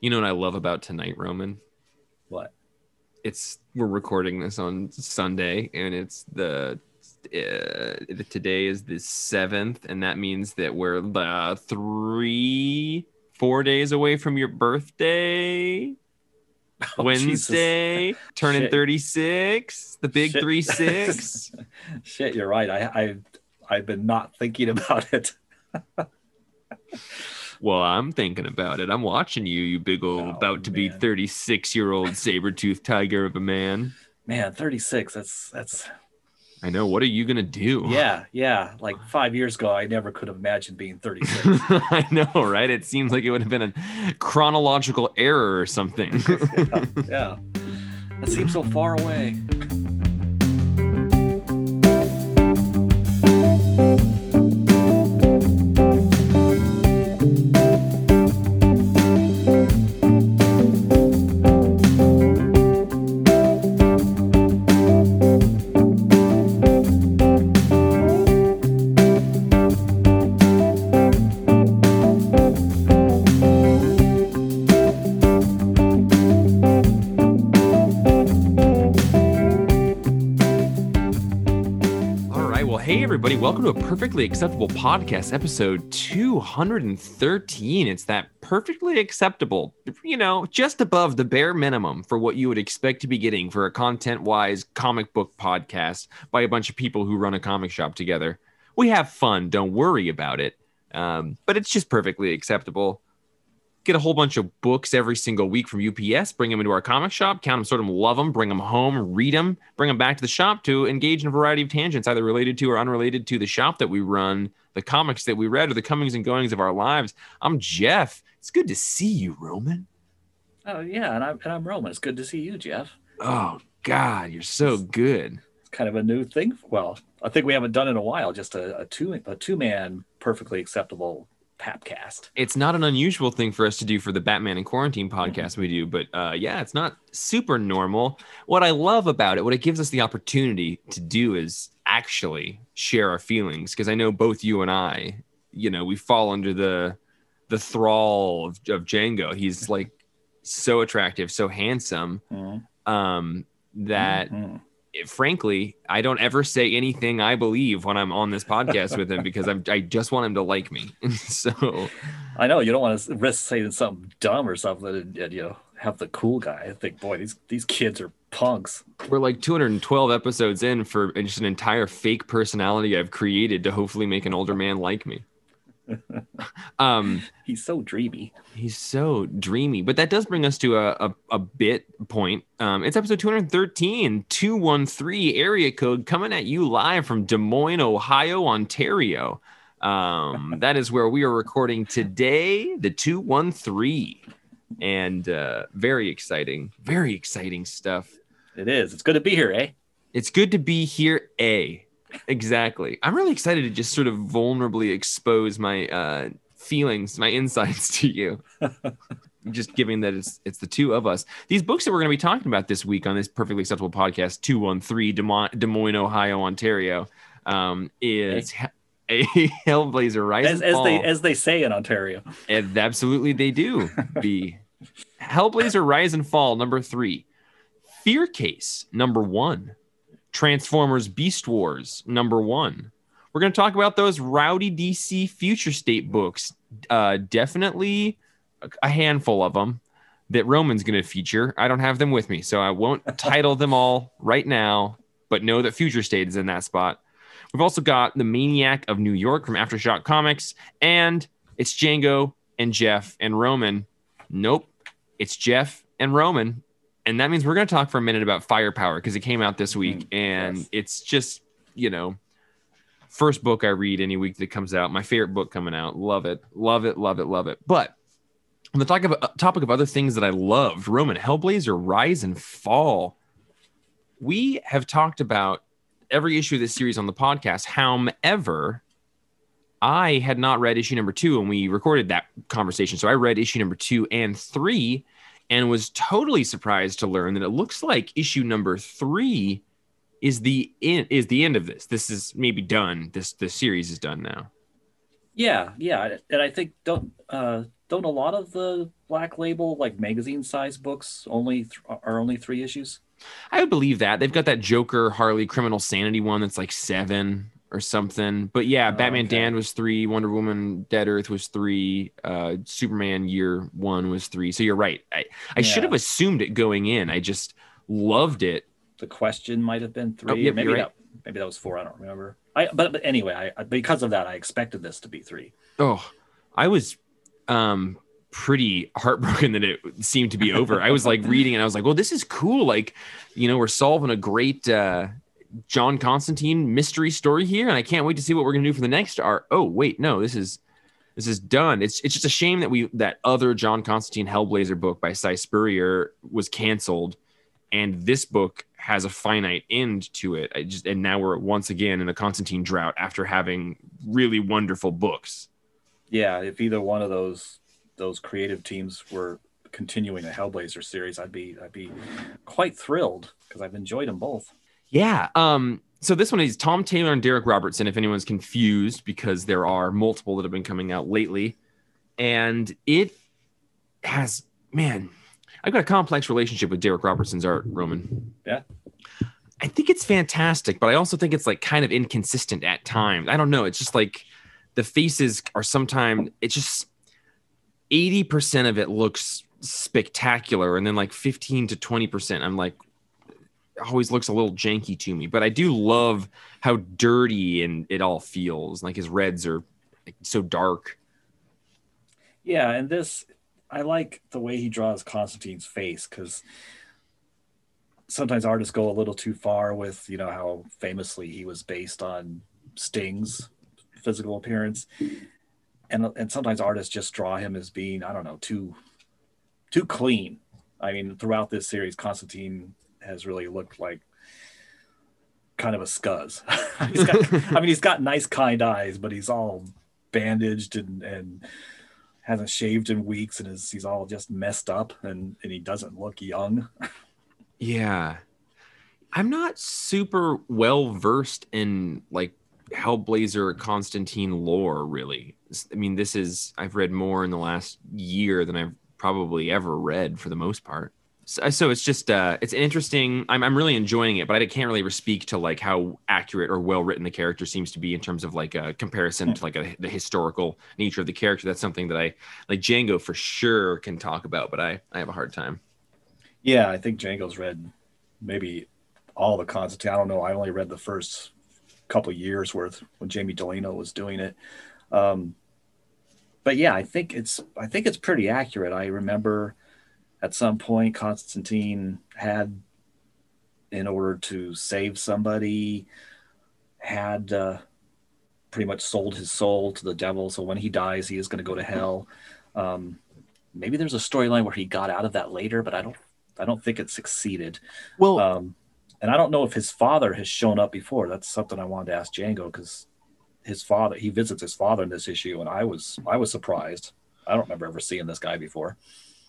You know what I love about tonight, Roman? What? It's we're recording this on Sunday, and it's the uh, today is the seventh, and that means that we're uh, three, four days away from your birthday. Oh, Wednesday, Jesus. turning Shit. 36, the big Shit. three six. Shit, you're right. I, I I've been not thinking about it. Well, I'm thinking about it. I'm watching you, you big old, Oh, about to be 36 year old saber tooth tiger of a man. Man, 36. That's that's I know. What are you gonna do? yeah, yeah. Like five years ago, I never could have imagined being 36. I know, right? It seems like it would have been a chronological error or something. yeah. That seems so far away. Everybody. Welcome to a perfectly acceptable podcast, episode 213. It's that perfectly acceptable, you know, just above the bare minimum for what you would expect to be getting for a content wise comic book podcast by a bunch of people who run a comic shop together. We have fun. Don't worry about it. Um, but it's just perfectly acceptable. Get a whole bunch of books every single week from UPS, bring them into our comic shop, count them, sort them, love them, bring them home, read them, bring them back to the shop to engage in a variety of tangents, either related to or unrelated to the shop that we run, the comics that we read, or the comings and goings of our lives. I'm Jeff. It's good to see you, Roman. Oh yeah, and I'm and I'm Roman. It's good to see you, Jeff. Oh, God, you're so good. It's kind of a new thing. Well, I think we haven't done it in a while. Just a, a two a two man perfectly acceptable papcast. It's not an unusual thing for us to do for the Batman and Quarantine podcast we do, but uh, yeah, it's not super normal. What I love about it, what it gives us the opportunity to do is actually share our feelings because I know both you and I, you know, we fall under the the thrall of, of Django. He's like so attractive, so handsome, um, that Mhm. Frankly, I don't ever say anything I believe when I'm on this podcast with him because I'm, I just want him to like me. so I know you don't want to risk saying something dumb or something, and, and you know have the cool guy. I think, boy, these these kids are punks. we're like 212 episodes in for just an entire fake personality I've created to hopefully make an older man like me. Um, He's so dreamy. he's so dreamy, but that does bring us to a, a, a bit point. Um, it's episode 213, 213 area code coming at you live from Des Moines, Ohio, Ontario. Um, that is where we are recording today, the 213. And uh, very exciting, very exciting stuff. It is. It's good to be here, eh? It's good to be here. A. Exactly. I'm really excited to just sort of vulnerably expose my uh, feelings, my insights to you. just giving that it's it's the two of us. These books that we're going to be talking about this week on this perfectly acceptable podcast, 213 Des Moines, Des Moines Ohio, Ontario, um, is a Hellblazer Rise As, as they as they say in Ontario. And absolutely they do be. Hellblazer Rise and Fall, number three. Fear Case, number one. Transformers Beast Wars, number one. We're going to talk about those rowdy DC Future State books. Uh, definitely a- handful of them that Roman's going to feature. I don't have them with me, so I won't title them all right now, but know that Future State is in that spot. We've also got The Maniac of New York from Aftershock Comics, and it's Django and Jeff and Roman. Nope, it's Jeff and Roman. And that means we're going to talk for a minute about Firepower because it came out this week, Mm, and yes. it's just, you know, first book I read any week that comes out. My favorite book coming out. Love it, love it, love it, love it. But on the talk of, uh, topic of other things that I loved, Roman Hellblazer Rise and Fall. We have talked about every issue of this series on the podcast. However, I had not read issue number two when we recorded that conversation. So I read issue number two and three and was totally surprised to learn that it looks like issue number three is the in, is the end of this. This is maybe done. This the series is done now. Yeah, yeah, and I think don't uh, don't a lot of the Black Label like magazine size books only th- are only three issues? I would believe that they've got that Joker Harley Criminal Sanity one that's like seven or something. But yeah, Oh, Batman okay. Dan was three, Wonder Woman Dead Earth was three, uh, Superman Year One was three. So you're right. I, I should have assumed it going in. I just loved it. The question might have been three. Oh, yep, maybe you're that maybe that was four. I don't remember. I but, but anyway, I, I because of that, I expected this to be three. Oh, I was um pretty heartbroken that it seemed to be over. I was like reading and I was like, well, this is cool. Like, you know, we're solving a great uh John Constantine mystery story here, and I can't wait to see what we're gonna do for the next art. Oh, wait, no, this is this is done. It's it's just a shame that we that other John Constantine Hellblazer book by Si Spurrier was canceled, and this book has a finite end to it. I just and now we're once again in a Constantine drought after having really wonderful books. Yeah, if either one of those those creative teams were continuing a Hellblazer series, I'd be I'd be quite thrilled because I've enjoyed them both. Yeah. Um, so this one is Tom Taylor and Darick Robertson, if anyone's confused, because there are multiple that have been coming out lately. And it has, man, I've got a complex relationship with Darick Robertson's art, Roman. Yeah. I think it's fantastic, but I also think it's like kind of inconsistent at times. I don't know. It's just like the faces are sometimes, it's just 80% of it looks spectacular. And then like 15 to 20%, I'm like, always looks a little janky to me, but I do love how dirty and it all feels. Like his reds are like, so dark. Yeah, and this I like the way he draws Constantine's face because sometimes artists go a little too far with you know how famously he was based on Sting's physical appearance, and and sometimes artists just draw him as being I don't know too too clean. I mean, throughout this series, Constantine has really looked like kind of a scuzz. got, I mean, he's got nice, kind eyes, but he's all bandaged and and hasn't shaved in weeks, and is he's all just messed up, and and he doesn't look young. Yeah. I'm not super well versed in like Hellblazer Constantine lore, really. I mean, this is, I've read more in the last year than I've probably ever read for the most part. So, so it's just, uh, it's interesting. I'm, I'm really enjoying it, but I can't really speak to like how accurate or well written the character seems to be in terms of like a comparison to like a, the historical nature of the character. That's something that I, like Django for sure can talk about, but I, I have a hard time. Yeah, I think Django's read maybe all the Constantine. I don't know. I only read the first couple years worth when Jamie Delano was doing it. Um, but yeah, I think it's I think it's pretty accurate. I remember at some point Constantine had, in order to save somebody, had uh, pretty much sold his soul to the devil. So when he dies, he is going to go to hell. Um, maybe there's a storyline where he got out of that later, but I don't I don't think it succeeded. Well, Um, and I don't know if his father has shown up before. That's something I wanted to ask Django because his father he visits his father in this issue, and I was I was surprised. I don't remember ever seeing this guy before.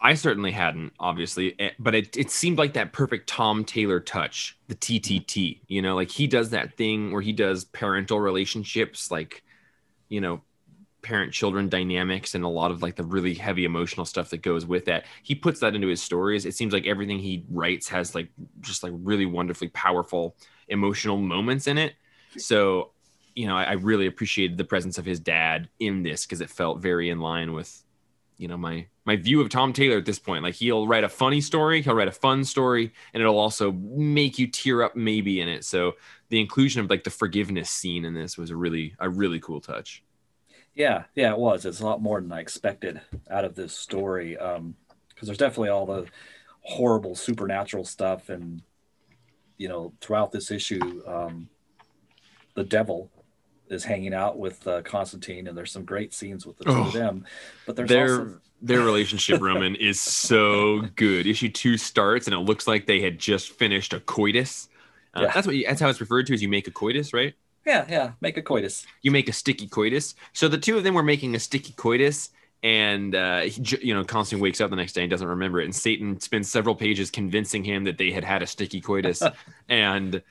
I certainly hadn't, obviously, eh, but it, it seemed like that perfect Tom Taylor touch, the TTT. You know, like he does that thing where he does parental relationships, like, you know, parent children dynamics and a lot of like the really heavy emotional stuff that goes with that. He puts that into his stories. It seems like everything he writes has like just like really wonderfully powerful emotional moments in it. So, you know, I, I really appreciated the presence of his dad in this because it felt very in line with you know my my view of Tom Taylor at this point. Like he'll write a funny story, he'll write a fun story, and it'll also make you tear up maybe in it. So the inclusion of like the forgiveness scene in this was a really a really cool touch. Yeah, yeah, it was. It's a lot more than I expected out of this story. Um, because there's definitely all the horrible supernatural stuff, and you know, throughout this issue, um, the devil is hanging out with uh, Constantine, and there's some great scenes with the two Oh. of them. But there's their also their relationship, Roman, is so good. Issue two starts, and it looks like they had just finished a coitus. Uh, Yeah. That's what you, that's how it's referred to as you make a coitus, right? yeah, yeah, make a coitus. you make a sticky coitus. So the two of them were making a sticky coitus, and uh, he, you know, Constantine wakes up the next day and doesn't remember it, and Satan spends several pages convincing him that they had had a sticky coitus, and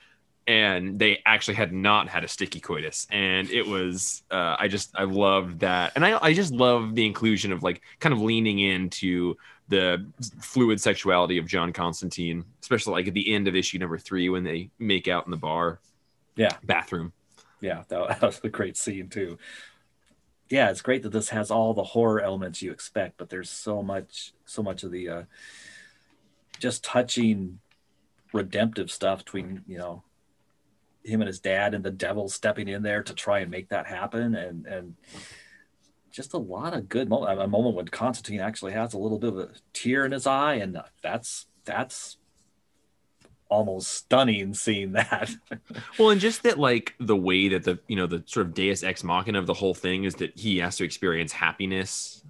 and they actually had not had a sticky coitus and it was uh, i just i loved that and I, I just love the inclusion of like kind of leaning into the fluid sexuality of john constantine especially like at the end of issue number three when they make out in the bar Yeah. bathroom Yeah, that, that was a great scene too. Yeah, it's great that this has all the horror elements you expect, but there's so much, so much of the uh, just touching, redemptive stuff between you know him and his dad and the devil stepping in there to try and make that happen, and and just a lot of good. A moment when Constantine actually has a little bit of a tear in his eye, and that's that's almost stunning seeing that. Well, and just that, like the way that the you know the sort of Deus ex machina of the whole thing is that he has to experience happiness,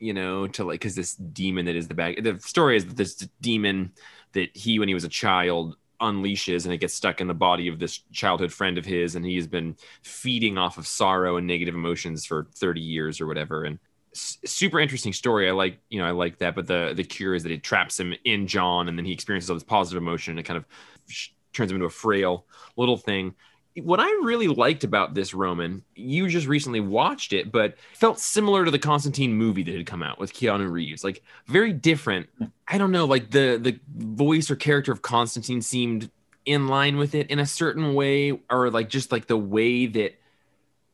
you know, to like because this demon that is the bag. The story is that this demon that he, when he was a child, unleashes and it gets stuck in the body of this childhood friend of his, and he has been feeding off of sorrow and negative emotions for thirty years or whatever, and s- super interesting story. I like, you know, I like that. But the the cure is that it traps him in John, and then he experiences all this positive emotion, and it kind of sh- turns him into a frail little thing. What I really liked about this Roman, you just recently watched it, but felt similar to the Constantine movie that had come out with Keanu Reeves. Like very different. I don't know, like the the voice or character of Constantine seemed in line with it in a certain way, or like just like the way that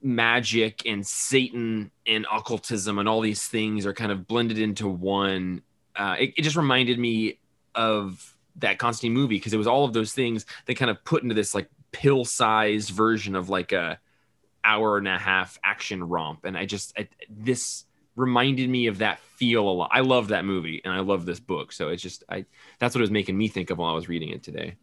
magic and Satan and occultism and all these things are kind of blended into one. Uh, it, it just reminded me of that Constantine movie because it was all of those things that kind of put into this like pill-sized version of like a hour and a half action romp, and I just I, this reminded me of that feel a lot. I love that movie and I love this book, so it's just I that's what it was making me think of while I was reading it today.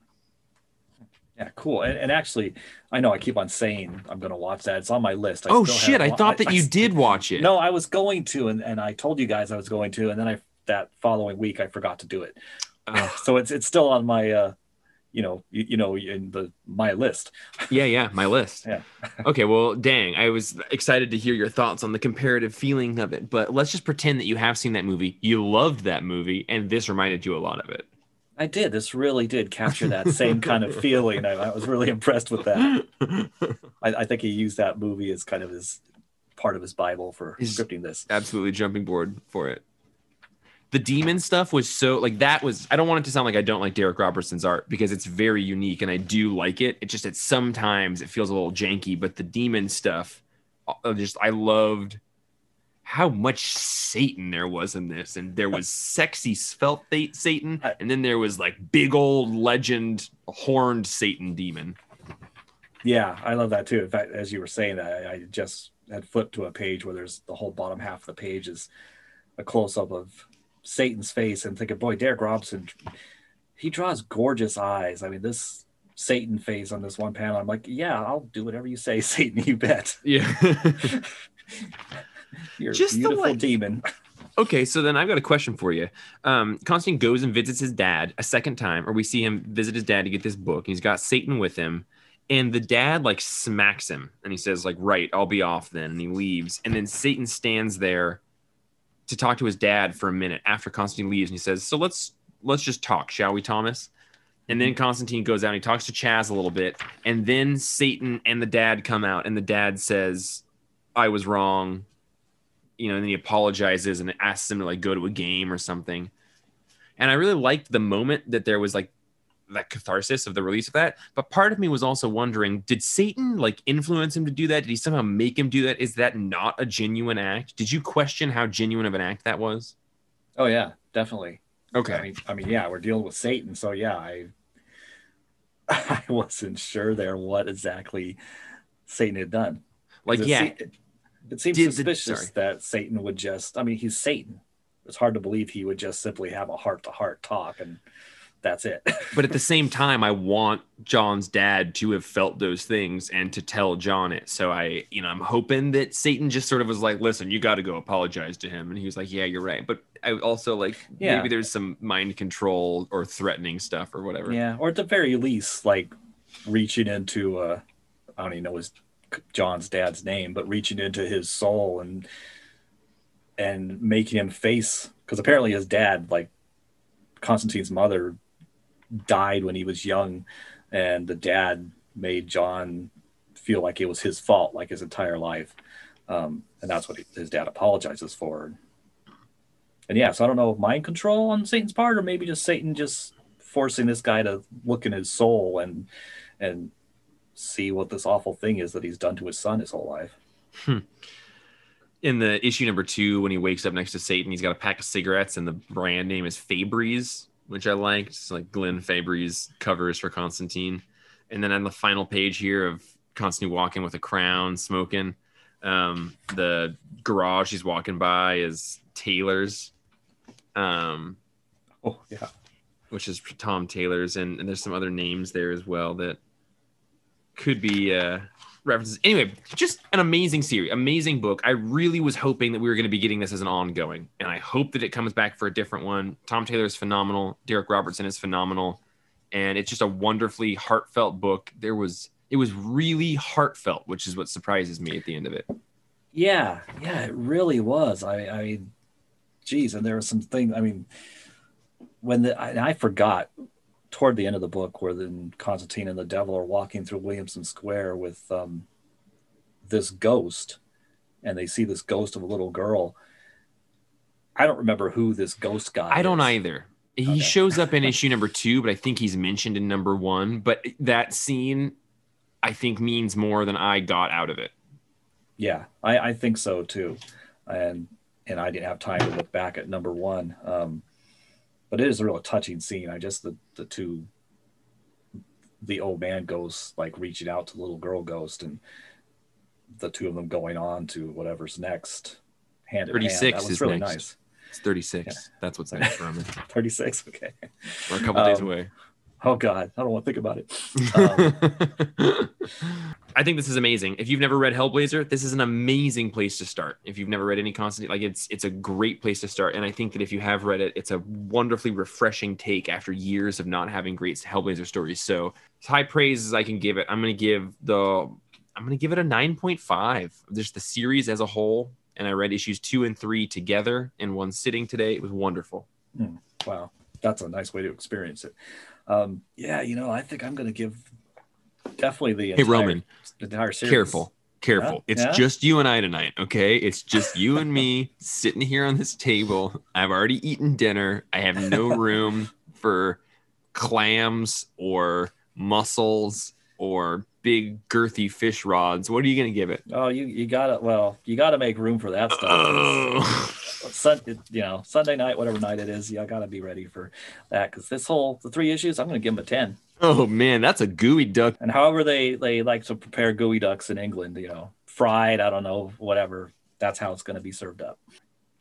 Yeah, cool. And, and actually, I know I keep on saying I'm going to watch that. It's on my list. I oh shit! I thought that you did watch it. No, I was going to, and, and I told you guys I was going to, and then I that following week I forgot to do it. Ugh. So it's it's still on my, uh, you know, you, you know, in the my list. Yeah, yeah, my list. Yeah. okay, well, dang, I was excited to hear your thoughts on the comparative feeling of it, but let's just pretend that you have seen that movie, you loved that movie, and this reminded you a lot of it. I did. This really did capture that same kind of feeling. I, I was really impressed with that. I, I think he used that movie as kind of his part of his Bible for His- scripting this. Absolutely jumping board for it. The demon stuff was so like that was I don't want it to sound like I don't like Darick Robertson's art because it's very unique and I do like it. It just at sometimes it feels a little janky, but the demon stuff uh, just I loved how much Satan there was in this, and there was sexy svelte Satan, and then there was like big old legend horned Satan demon. Yeah, I love that too. In fact, as you were saying that, I, I just had flipped to a page where there's the whole bottom half of the page is a close up of Satan's face, and thinking, boy, Darick Robson, he draws gorgeous eyes. I mean, this Satan face on this one panel, I'm like, yeah, I'll do whatever you say, Satan. You bet. Yeah. You're Just a the beautiful demon. Okay, so then I've got a question for you. Um, Constantine goes and visits his dad a second time, or we see him visit his dad to get this book. He's got Satan with him, and the dad like smacks him, and he says like, "Right, I'll be off then," and he leaves. And then Satan stands there to talk to his dad for a minute after Constantine leaves, and he says, "So let's let's just talk, shall we, Thomas?" And then mm-hmm. Constantine goes out and he talks to Chaz a little bit, and then Satan and the dad come out, and the dad says, "I was wrong." you know, and then he apologizes and asks him to like go to a game or something. And I really liked the moment that there was like that catharsis of the release of that. But part of me was also wondering, did Satan like influence him to do that? Did he somehow make him do that? Is that not a genuine act? Did you question how genuine of an act that was? Oh yeah, definitely. I Okay. mean, I mean, yeah, we're dealing with Satan, so yeah, I I wasn't sure there what exactly Satan had done. Like, it yeah. se- it seems Did suspicious sorry. that Satan would just. I mean, he's Satan. It's hard to believe he would just simply have a heart to heart talk and that's it. But at the same time, I want John's dad to have felt those things and to tell John it. So I, you know, I'm hoping that Satan just sort of was like, listen, you got to go apologize to him. And he was like, yeah, you're right. But I also like, Yeah. maybe there's some mind control or threatening stuff or whatever. yeah, or at the very least, like reaching into uh, I don't even know his John's dad's name, but reaching into his soul and and making him face because apparently his dad, like Constantine's mother, died when he was young, and the dad made John feel like it was his fault, like his entire life, um, and that's what he, his dad apologizes for. And yeah, so I don't know mind control on Satan's part, or maybe just Satan just forcing this guy to look in his soul and and see what this awful thing is that he's done to his son his whole life. Hmm. In the issue number two, when he wakes up next to Satan, he's got a pack of cigarettes, and the brand name is Febreze, which I liked. It's like Glenn Fabry's covers for Constantine. And then on the final page here of Constantine walking with a crown, smoking, um, the garage he's walking by is Taylor's. Um, oh yeah, which is Tom Taylor's, and, and there's some other names there as well that could be uh, references. Anyway, just an amazing series, amazing book. I really was hoping that we were going to be getting this as an ongoing, and I hope that it comes back for a different one. Tom Taylor is phenomenal. Darick Robertson is phenomenal, and it's just a wonderfully heartfelt book. There was it was really heartfelt, which is what surprises me at the end of it. Yeah, yeah, it really was. I, I mean, geez, and there were some things. I mean, when the I, I forgot toward the end of the book where then Constantine and the devil are walking through Williamson Square with um, this ghost, and they see this ghost of a little girl. I don't remember who this ghost guy. I don't is. either. He okay. shows up in issue number two, but I think he's mentioned in number one. But that scene, I think, means more than I got out of it. Yeah, I, I think so too, and and I didn't have time to look back at number one. Um, but it is a real touching scene. I just the the two the old man ghost like reaching out to the little girl ghost and the two of them going on to whatever's next hand 36 hand. That really next. nice. It's 36. Yeah. That's what's next for him. 36. Okay. We're a couple um, days away. Oh God, I don't want to think about it. Um, I think this is amazing. If you've never read Hellblazer, this is an amazing place to start. If you've never read any Constantine, like it's it's a great place to start. And I think that if you have read it, it's a wonderfully refreshing take after years of not having great Hellblazer stories. So as high praise as I can give it, I'm to give the I'm to give it a 9.5. Just the series as a whole, and I read issues two and three together in one sitting today. It was wonderful. Mm, wow, that's a nice way to experience it. Um, yeah, you know, I think I'm to give definitely the entire, hey Roman, the entire series. Careful, careful. Yeah? It's yeah? just you and I tonight, okay? It's just you and me sitting here on this table. I've already eaten dinner. I have no room for clams or mussels or big girthy fish rods. What are you gonna give it? Oh, you you gotta well, you gotta make room for that stuff. Oh. Sun, you know, Sunday night, whatever night it is, I gotta be ready for that because this whole the three issues, I'm gonna give them a ten. Oh man, that's a geoduck. And however they they like to prepare geoducks in England, you know, fried, I don't know, whatever. That's how it's going to be served up.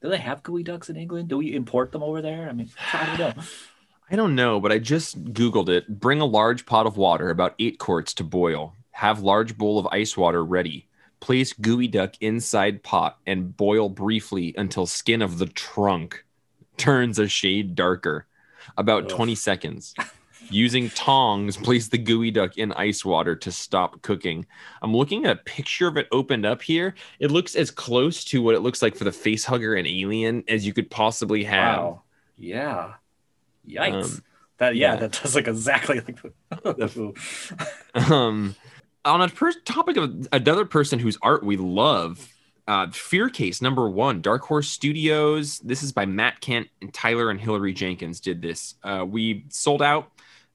Do they have geoducks in England? Do we import them over there? I mean, I don't know. I don't know, but I just googled it. Bring a large pot of water, about eight quarts, to boil. Have large bowl of ice water ready. Place geoduck inside pot and boil briefly until skin of the trunk turns a shade darker. About Ugh. 20 seconds. Using tongs, place the geoduck in ice water to stop cooking. I'm looking at a picture of it opened up here. It looks as close to what it looks like for the face hugger and alien as you could possibly have. Wow. Yeah. Yikes. Um, that yeah, yeah, that does look exactly like the um on a per- topic of another person whose art we love uh, Fear Case number one, Dark Horse Studios. This is by Matt Kindt and Tyler and Hilary Jenkins did this. Uh, we sold out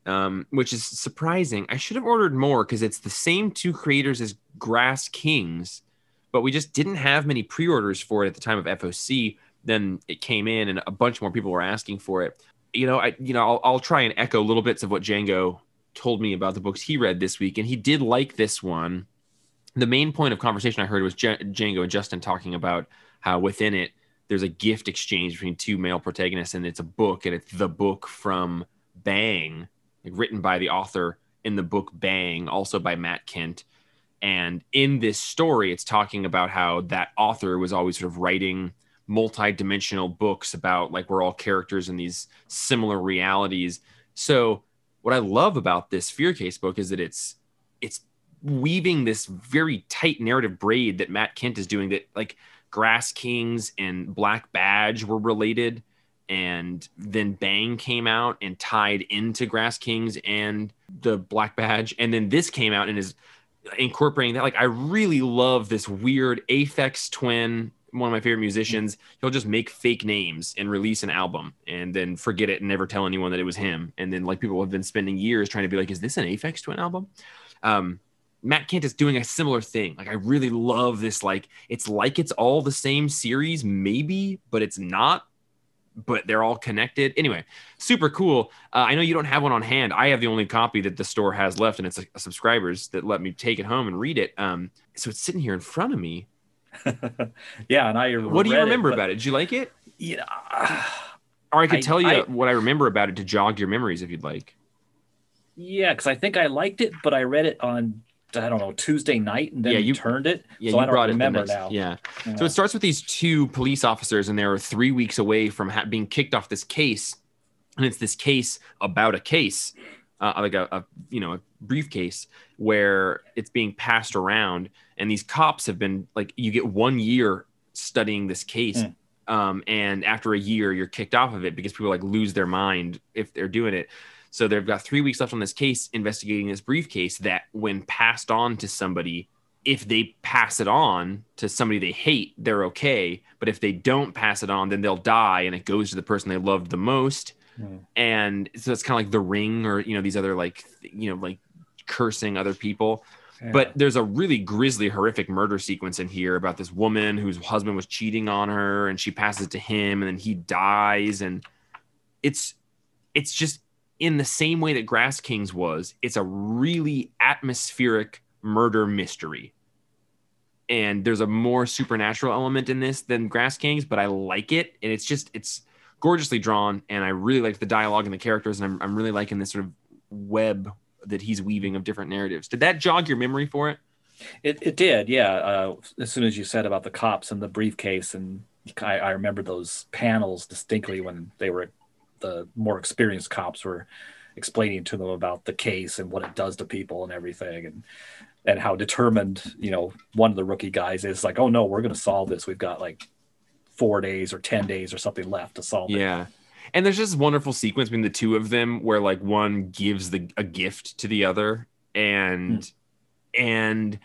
um, which is surprising. I should have ordered more because it's the same two creators as Grass Kings, but we just didn't have many pre-orders for it at the time of FOC. Then it came in, and a bunch more people were asking for it. You know, I you know I'll, I'll try and echo little bits of what Django told me about the books he read this week, and he did like this one. The main point of conversation I heard was J- Django and Justin talking about how within it there's a gift exchange between two male protagonists, and it's a book, and it's the book from Bang written by the author in the book Bang, also by Matt Kindt. And in this story, it's talking about how that author was always sort of writing multi-dimensional books about like we're all characters in these similar realities. So what I love about this Fear Case book is that it's it's weaving this very tight narrative braid that Matt Kindt is doing that like Grass Kings and Black Badge were related and then Bang came out and tied into Grass Kings and the Black Badge, and then this came out and is incorporating that. Like I really love this weird Aphex Twin one of my favorite musicians, he'll just make fake names and release an album and then forget it and never tell anyone that it was him. And then like people have been spending years trying to be like, is this an Aphex Twin album? Um, Matt Kindt is doing a similar thing. Like I really love this. Like it's like it's all the same series, maybe, but it's not. But they're all connected. Anyway, super cool. Uh, I know you don't have one on hand. I have the only copy that the store has left, and it's a, a subscribers that let me take it home and read it. Um, so it's sitting here in front of me yeah, and I. What do you remember it, about it? Did you like it? Yeah. or I could I, tell you I, what I remember about it to jog your memories if you'd like. Yeah, because I think I liked it, but I read it on I don't know Tuesday night, and then yeah, you turned it. Yeah, so you I don't brought remember it now. Yeah. yeah. So it starts with these two police officers, and they are three weeks away from ha- being kicked off this case, and it's this case about a case, uh, like a, a you know a briefcase where it's being passed around and these cops have been like you get one year studying this case mm. um, and after a year you're kicked off of it because people like lose their mind if they're doing it so they've got three weeks left on this case investigating this briefcase that when passed on to somebody if they pass it on to somebody they hate they're okay but if they don't pass it on then they'll die and it goes to the person they loved the most mm. and so it's kind of like the ring or you know these other like you know like cursing other people but there's a really grisly, horrific murder sequence in here about this woman whose husband was cheating on her, and she passes it to him, and then he dies, and it's it's just in the same way that Grass Kings was. It's a really atmospheric murder mystery, and there's a more supernatural element in this than Grass Kings, but I like it, and it's just it's gorgeously drawn, and I really like the dialogue and the characters, and I'm I'm really liking this sort of web that he's weaving of different narratives. Did that jog your memory for it? It, it did, yeah. Uh, as soon as you said about the cops and the briefcase, and I, I remember those panels distinctly when they were the more experienced cops were explaining to them about the case and what it does to people and everything, and and how determined you know one of the rookie guys is. Like, oh no, we're going to solve this. We've got like four days or ten days or something left to solve yeah. it. Yeah and there's just wonderful sequence between the two of them where like one gives the a gift to the other and mm. and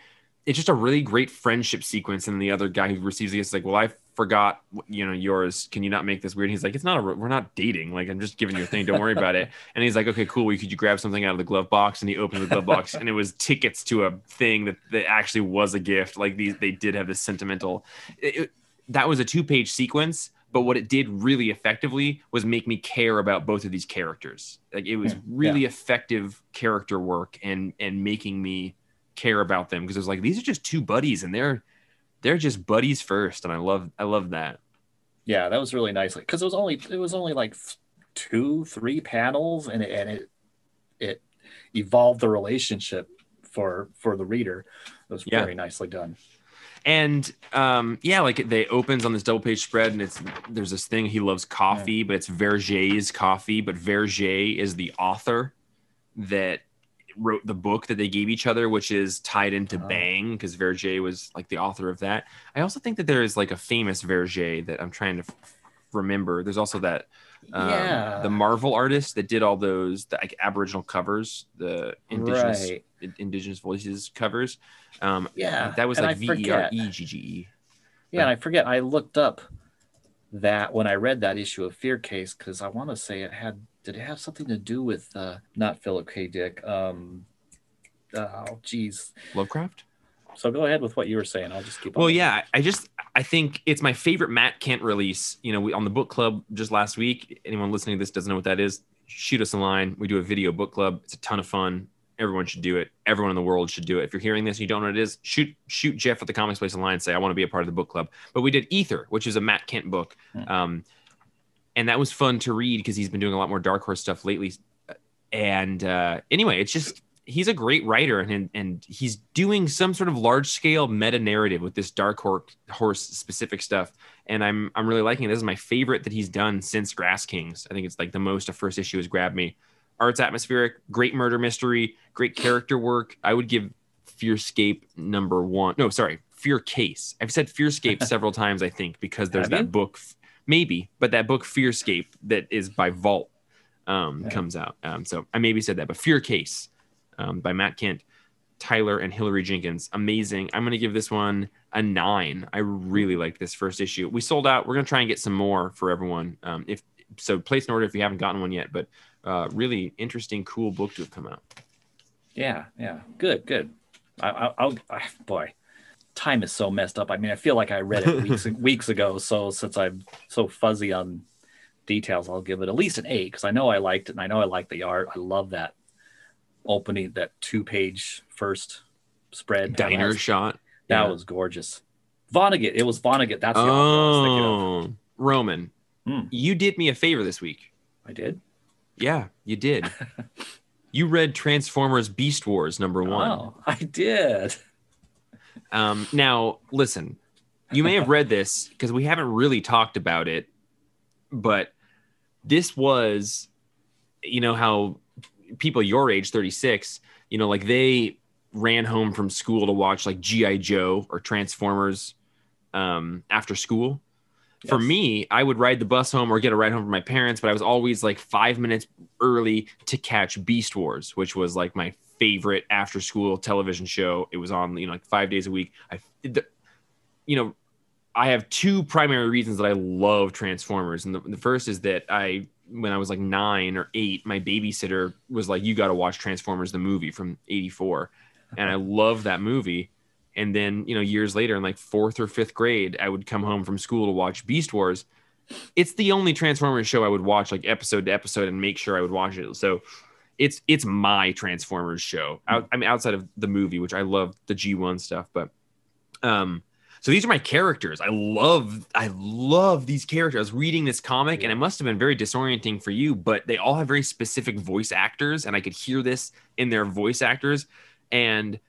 it's just a really great friendship sequence. And the other guy who receives it is like well i forgot you know yours. Can you not make this weird? He's like it's not a we're not dating. Like i'm just giving you a thing. Don't worry about it. And he's like okay cool. Well, could you grab something out of the glove box? And he opens the glove box and it was tickets to a thing that, that actually was a gift. Like these they did have this sentimental it, it, that was a two page sequence but what it did really effectively was make me care about both of these characters like it was hmm, really yeah. effective character work and and making me care about them because it was like these are just two buddies and they're they're just buddies first and i love i love that yeah that was really nice because it was only it was only like two three panels and it, and it it evolved the relationship for for the reader it was yeah. very nicely done and um, yeah, like they opens on this double page spread, and it's there's this thing he loves coffee, but it's Verger's coffee, but Verger is the author that wrote the book that they gave each other, which is tied into oh. Bang because Verger was like the author of that. I also think that there is like a famous Verger that I'm trying to f- remember. There's also that um, yeah. the Marvel artist that did all those the, like Aboriginal covers, the indigenous right. indigenous voices covers. Um, yeah, that was like V E R E G G E. Yeah, and I forget. I looked up that when I read that issue of Fear Case because I want to say it had. Did it have something to do with uh, not Philip K. Dick? Um, oh, geez, Lovecraft. So go ahead with what you were saying. I'll just keep. Well, yeah, I just I think it's my favorite Matt Kindt release. You know, we on the book club just last week. Anyone listening to this doesn't know what that is. Shoot us a line. We do a video book club. It's a ton of fun. Everyone should do it. Everyone in the world should do it. If you're hearing this and you don't know what it is, shoot shoot Jeff at the Comics Place online and say I want to be a part of the book club. But we did Ether, which is a Matt Kindt book, hmm. um, and that was fun to read because he's been doing a lot more Dark Horse stuff lately. And uh, anyway, it's just he's a great writer and and he's doing some sort of large scale meta narrative with this dark horse specific stuff. And i'm i'm really liking it. This is my favorite that he's done since grass kings. I think it's like the most a first issue has grabbed me. Art's atmospheric great murder mystery great character work. I would give fearscape number one. No sorry fear case. I've said fearscape several times i think because there's Have that you? book maybe but that book fearscape that is by vault um, yeah. comes out. Um, so i maybe said that but fear case um, by Matt Kindt, Tyler, and Hilary Jenkins. Amazing. I'm going to give this one a nine. I really liked this first issue. We sold out. We're going to try and get some more for everyone. Um, if so, place an order if you haven't gotten one yet. But uh, really interesting, cool book to have come out. Yeah, yeah, good, good. I, will I, boy, time is so messed up. I mean, I feel like I read it weeks weeks ago. So since I'm so fuzzy on details, I'll give it at least an eight because I know I liked it and I know I like the art. I love that opening, that two page first spread diner shot. That yeah. was gorgeous. Vonnegut. It was Vonnegut. That's the oh, Roman. Mm. You did me a favor this week. I did. Yeah, you did. you read Transformers Beast Wars number one. Oh, I did. Um, now, listen, you may have read this because we haven't really talked about it, but this was, you know, how people your age, 36, you know, like they ran home from school to watch like G.I. Joe or Transformers um, after school. Yes. For me, I would ride the bus home or get a ride home from my parents, but I was always like five minutes early to catch Beast Wars, which was like my favorite after school television show. It was on, you know, like five days a week. I, the, you know, I have two primary reasons that I love Transformers. And the, the first is that I, when I was like nine or eight, my babysitter was like, you got to watch Transformers, the movie from 84. And I love that movie. And then, you know, years later in like fourth or fifth grade, I would come home from school to watch Beast Wars. It's the only Transformers show I would watch like episode to episode and make sure I would watch it. So it's it's my Transformers show. Out, I mean, outside of the movie, which I love the G1 stuff, but um, so these are my characters. I love I love these characters. I was reading this comic and it must have been very disorienting for you, but they all have very specific voice actors, and I could hear this in their voice actors. And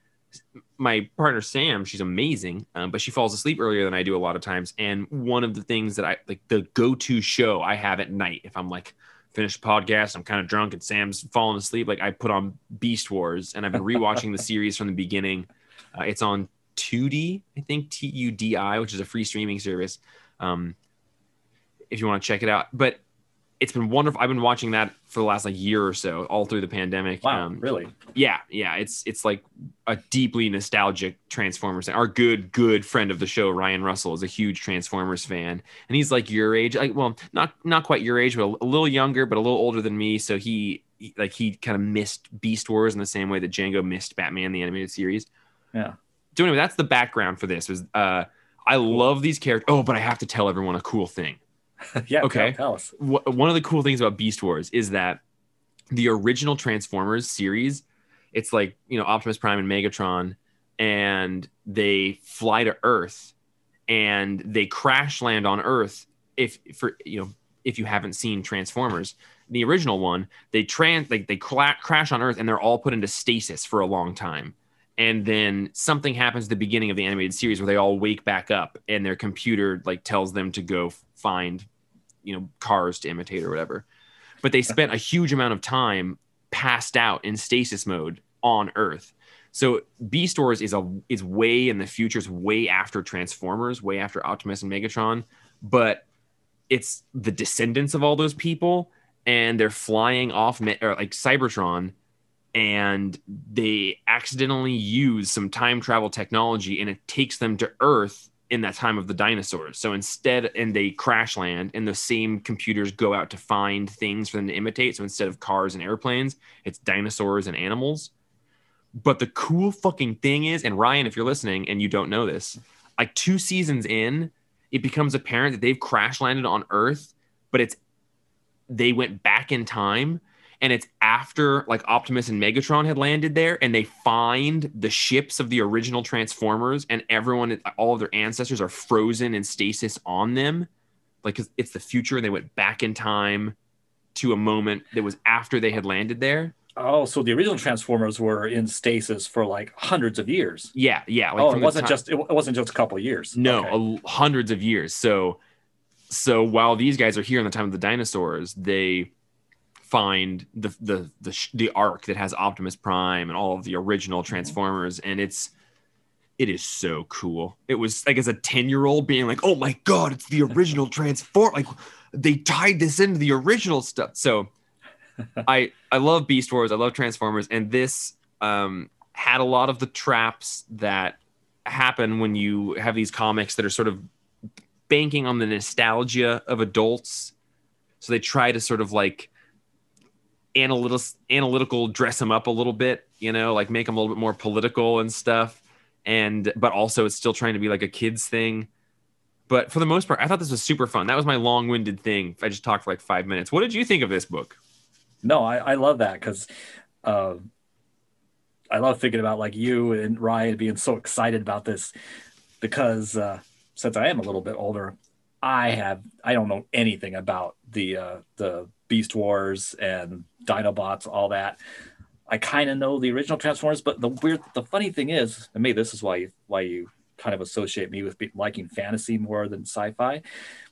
my partner Sam, she's amazing, um, but she falls asleep earlier than I do a lot of times. And one of the things that I like the go-to show I have at night, if I'm like finished podcast. I'm kind of drunk and Sam's falling asleep. Like I put on Beast Wars and I've been rewatching the series from the beginning. Uh, it's on Tubi, I think T U B I, which is a free streaming service. Um, if you want to check it out, but it's been wonderful. I've been watching that for the last like year or so, all through the pandemic. Wow, um, really? Yeah, yeah. It's it's like a deeply nostalgic Transformers. Our good good friend of the show, Ryan Russell, is a huge Transformers fan, and he's like your age. Like, well, not not quite your age, but a, a little younger, but a little older than me. So he, he like he kind of missed Beast Wars in the same way that Django missed Batman the animated series. Yeah. So anyway, that's the background for this. Was uh, I love these characters. Oh, but I have to tell everyone a cool thing yeah. Okay. Tell, us. One of the cool things about Beast Wars is that the original Transformers series, it's like you know Optimus Prime and Megatron, and they fly to Earth, and they crash land on Earth. If for you know if you haven't seen Transformers, the original one, they trans like they cla- crash on Earth and they're all put into stasis for a long time. And then something happens at the beginning of the animated series where they all wake back up and their computer like tells them to go find you know cars to imitate or whatever. But they spent a huge amount of time passed out in stasis mode on earth. So beast wars is a is way in the future it's way after transformers way after optimus and megatron but it's the descendants of all those people and they're flying off or like cybertron and they accidentally use some time travel technology and it takes them to earth in that time of the dinosaurs. So instead, and they crash land, and the same computers go out to find things for them to imitate. So instead of cars and airplanes, it's dinosaurs and animals. But the cool fucking thing is, and Ryan, if you're listening and you don't know this, like two seasons in, it becomes apparent that they've crash landed on Earth, but it's they went back in time and it's after like Optimus and Megatron had landed there, and they find the ships of the original Transformers, and everyone, all of their ancestors, are frozen in stasis on them, like it's the future, and they went back in time to a moment that was after they had landed there. Oh, so the original Transformers were in stasis for like hundreds of years. Yeah, yeah. Like oh, it wasn't just it wasn't just a couple of years. No, okay. a, hundreds of years. So, so while these guys are here in the time of the dinosaurs, they find the the the the arc that has Optimus Prime and all of the original mm-hmm. Transformers, and it's it is so cool. It was like as a 10 year old being like, oh my God, it's the original Transform. Like they tied this into the original stuff. So I I love Beast Wars. I love Transformers. And this um, had a lot of the traps that happen when you have these comics that are sort of banking on the nostalgia of adults. So they try to sort of like analytical analytical dress him up a little bit, you know, like make him a little bit more political and stuff. And but also it's still trying to be like a kids thing. But for the most part, I thought this was super fun. That was my long-winded thing. I just talked for like five minutes. What did you think of this book? No, I, I love that because uh, I love thinking about like you and Ryan being so excited about this because uh, since I am a little bit older, I have I don't know anything about the uh, the Beast Wars and Dinobots, all that. I kind of know the original Transformers, but the weird, the funny thing is, and maybe this is why you, why you kind of associate me with liking fantasy more than sci-fi,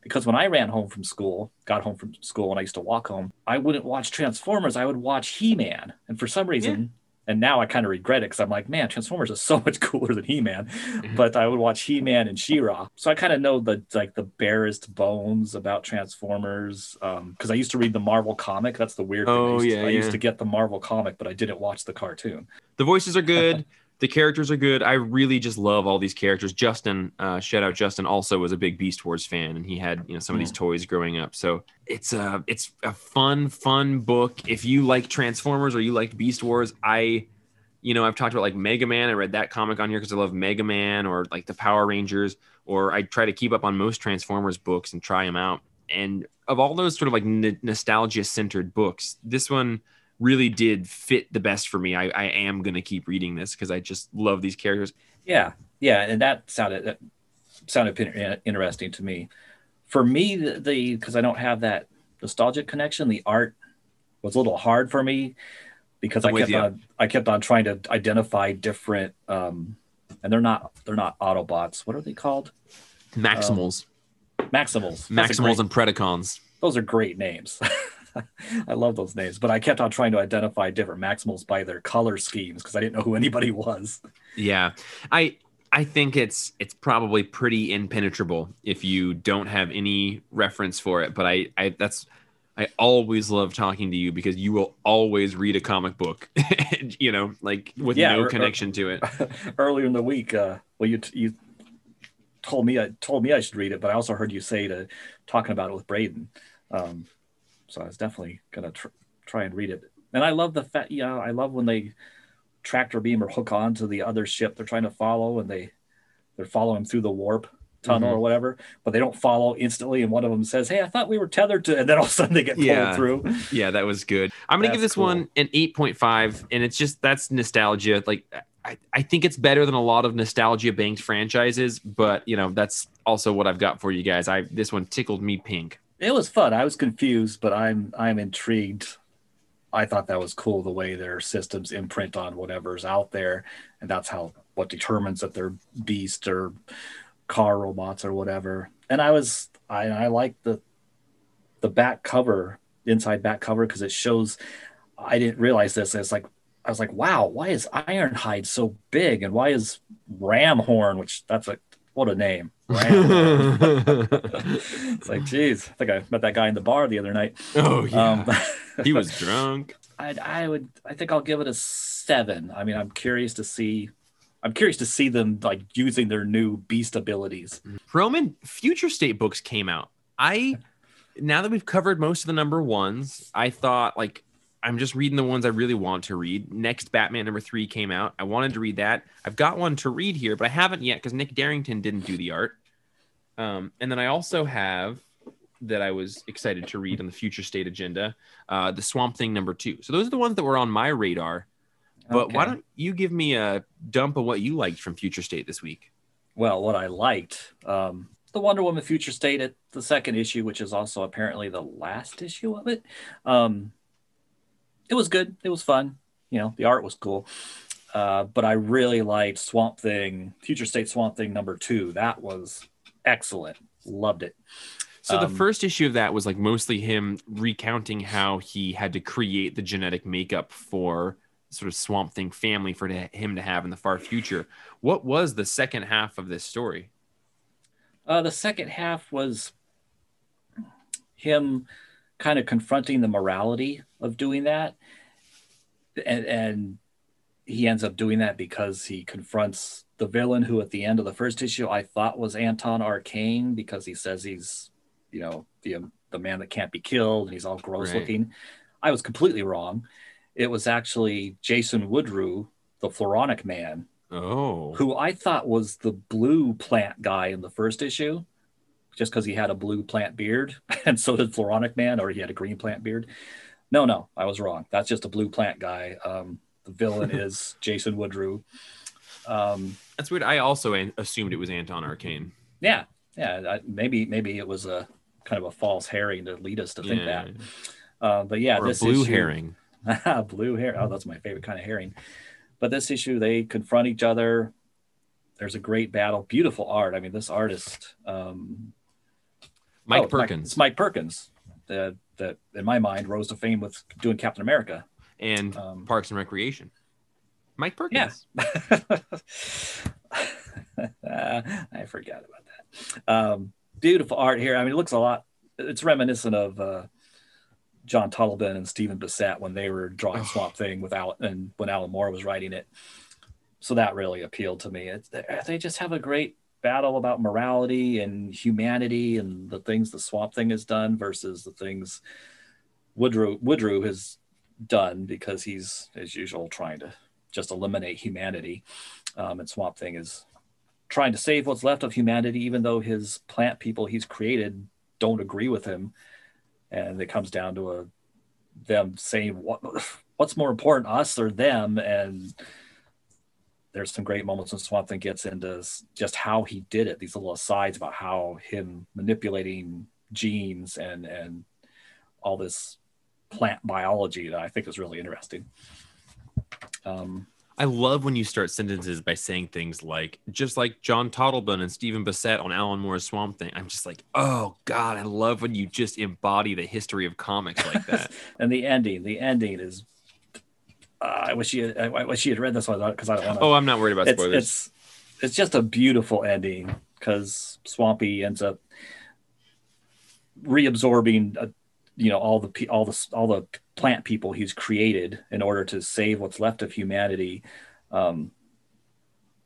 because when I ran home from school, got home from school, and I used to walk home, I wouldn't watch Transformers. I would watch He-Man, and for some reason. Yeah and now I kind of regret it because I'm like, man, Transformers is so much cooler than He-Man. Mm-hmm. But I would watch He-Man and She-Ra, so I kind of know the like the barest bones about Transformers because um, I used to read the Marvel comic. That's the weird thing. Oh I yeah, to, I yeah. used to get the Marvel comic, but I didn't watch the cartoon. The voices are good. the characters are good. I really just love all these characters. Justin, uh, shout out Justin, also was a big Beast Wars fan, and he had you know some of these mm. toys growing up. So it's a it's a fun fun book. If you like Transformers or you like Beast Wars, I you know I've talked about like Mega Man. I read that comic on here because I love Mega Man or like the Power Rangers. Or I try to keep up on most Transformers books and try them out. And of all those sort of like n- nostalgia centered books, this one really did fit the best for me. I, I am going to keep reading this because I just love these characters. Yeah. Yeah. And that sounded, that sounded interesting to me. For me, the, because I don't have that nostalgic connection, the art was a little hard for me because I'm I kept on, I kept on trying to identify different, um, and they're not, they're not Autobots. What are they called? Maximals. Um, Maximals. Maximals great, and Predacons. Those are great names. I love those names, but I kept on trying to identify different Maximals by their color schemes because I didn't know who anybody was. Yeah, I I think it's it's probably pretty impenetrable if you don't have any reference for it. But I I that's I always love talking to you because you will always read a comic book, you know, like with yeah, no connection to it. Earlier in the week, uh, well, you you told me I told me I should read it, but I also heard you say to talking about it with Braden. Um, so I was definitely gonna tr- try and read it. And I love the fact, yeah, I love when they tractor beam or hook on to the other ship they're trying to follow, and they they're following through the warp tunnel mm-hmm. or whatever, but they don't follow instantly. And one of them says, "Hey, I thought we were tethered to," and then all of a sudden they get pulled yeah. through. Yeah, that was good. I'm gonna that's give this cool. one an 8.5, and it's just that's nostalgia. Like I, I think it's better than a lot of nostalgia banked franchises, but you know that's also what I've got for you guys. I this one tickled me pink it was fun. I was confused, but I'm I'm intrigued. I thought that was cool the way their systems imprint on whatever's out there, and that's how what determines that they're beast or car robots or whatever. And I was I I like the the back cover, inside back cover, because it shows. I didn't realize this. It's like I was like, wow, why is Ironhide so big, and why is Ramhorn, which that's a what a name. it's like, geez, I think I met that guy in the bar the other night. Oh yeah, um, he was drunk. I, I would, I think I'll give it a seven. I mean, I'm curious to see. I'm curious to see them like using their new beast abilities. Roman Future State books came out. I now that we've covered most of the number ones, I thought like I'm just reading the ones I really want to read. Next Batman number three came out. I wanted to read that. I've got one to read here, but I haven't yet because Nick Derington didn't do the art. Um, and then I also have that I was excited to read on the future state agenda, uh, the Swamp Thing number two. So those are the ones that were on my radar. But okay. why don't you give me a dump of what you liked from Future State this week? Well, what I liked, um, the Wonder Woman Future State, the second issue, which is also apparently the last issue of it. Um, it was good. It was fun. You know, the art was cool. Uh, but I really liked Swamp Thing, Future State Swamp Thing number two. That was excellent. Loved it. So the um, first issue of that was like mostly him recounting how he had to create the genetic makeup for sort of Swamp Thing family for him to have in the far future. What was the second half of this story? Uh, the second half was him kind of confronting the morality of doing that and, and he ends up doing that because he confronts the villain who at the end of the first issue I thought was Anton Arcane because he says he's, you know, the um, the man that can't be killed and he's all gross Right. looking. I was completely wrong. It was actually Jason Woodrue, the Floronic man, Oh. who I thought was the blue plant guy in the first issue, just because he had a blue plant beard, and so did Floronic Man, or he had a green plant beard. No, no, I was wrong. That's just a blue plant guy. Um, the villain is Jason Woodrue. Um, That's weird. I also an- assumed it was Anton Arcane. yeah, yeah. I, maybe maybe it was a kind of a false herring to lead us to think Yeah. that. Uh, but yeah, or a this blue issue- herring. blue hair. Oh, that's my favorite kind of herring. But this issue, they confront each other. There's a great battle, beautiful art. I mean, this artist, um, Mike oh, it's Mike- Perkins it's Mike Perkins, that that in my mind rose to fame with doing Captain America. and Um, Parks and Recreation. Mike Yeah. Perkins. Uh, I forgot about that. Um, beautiful art here. I mean, it looks a lot. It's reminiscent of uh, John Totleben and Stephen Bissette when they were drawing Oh. Swamp Thing with Al and when Alan Moore was writing it. So that really appealed to me. It's, they just have a great battle about morality and humanity and the things the Swamp Thing has done versus the things Woodrow Woodrow has done because he's as usual trying to just eliminate humanity. Um, and Swamp Thing is trying to save what's left of humanity, even though his plant people he's created don't agree with him. And it comes down to a them saying what what's more important, us or them. And there's some great moments when Swamp Thing gets into just how he did it. These little asides about how him manipulating genes and and all this plant biology that I think is really interesting. Um, I love when you start sentences by saying things like, just like John Totleben and Stephen Bissette on Alan Moore's Swamp Thing. I'm just like, oh God, I love when you just embody the history of comics like that. and the ending, the ending is. Uh, I wish you. Had, I wish you had read this one because I don't want to. oh, I'm not worried about it's, spoilers. it's it's just a beautiful ending because Swampy ends up reabsorbing, uh, you know, all the all the all the plant people he's created in order to save what's left of humanity. Um,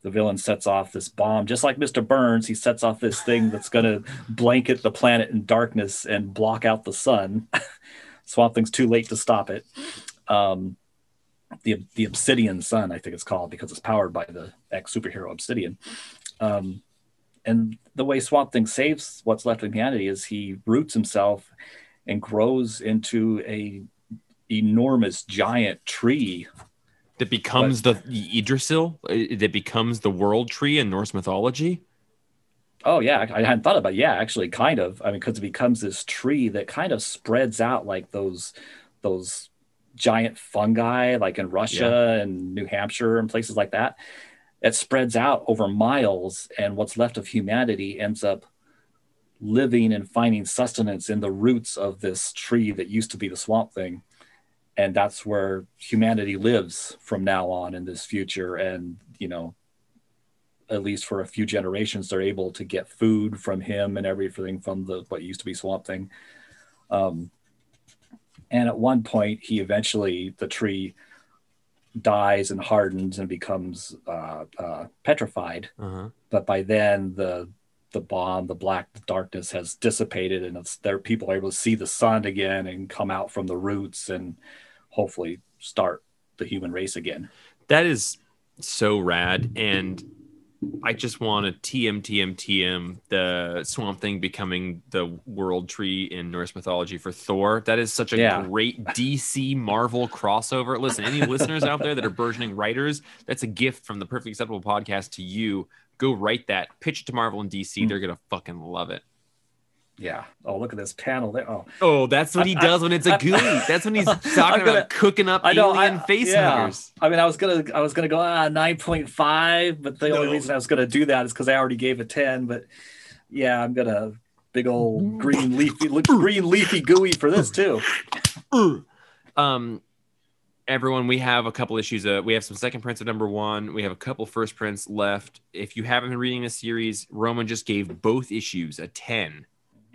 the villain sets off this bomb, just like Mr. Burns. He sets off this thing that's going to blanket the planet in darkness and block out the sun. Swamp Thing's too late to stop it. Um, the the Obsidian Sun, I think it's called, because it's powered by the ex superhero Obsidian. Um, and the way Swamp Thing saves what's left of humanity is he roots himself and grows into a enormous giant tree. that becomes the Yggdrasil. Uh, That becomes the world tree in Norse mythology. Oh yeah, I I hadn't thought about. It. Yeah, actually, kind of. I mean, because it becomes this tree that kind of spreads out like those those giant fungi, like in Russia and New Hampshire and places like that. It spreads out over miles, and what's left of humanity ends up living and finding sustenance in the roots of this tree that used to be the swamp thing. And that's where humanity lives from now on in this future. And, you know, at least for a few generations, they're able to get food from him and everything from the what used to be Swamp Thing. Um, and at one point, he eventually the tree dies and hardens and becomes uh, uh, petrified. Uh-huh. But by then, the the bomb, the black darkness has dissipated, and it's there. People are able to see the sun again and come out from the roots and hopefully start the human race again. That is so rad. And I just want to TM, TM, TM the Swamp Thing becoming the world tree in Norse mythology for Thor. That is such a Yeah. great DC Marvel crossover. Listen, any listeners out there that are burgeoning writers, that's a gift from the Perfect Acceptable podcast to you. Go write that, pitch it to Marvel and DC. Mm. They're going to fucking love it. Yeah. Oh, look at this panel there. Oh, Oh, that's what he I- does when it's a I- GUI. That's when he's talking gonna- about cooking up I know. alien I, face yeah. huggers. I mean, I was gonna, I was gonna go ah nine point five, but the only reason I was gonna do that is because I already gave a ten. But yeah, I'm gonna big old green leafy, green leafy gooey for this too. um everyone we have a couple issues uh, we have some second prints of number one we have a couple first prints left if you haven't been reading this series roman just gave both issues a 10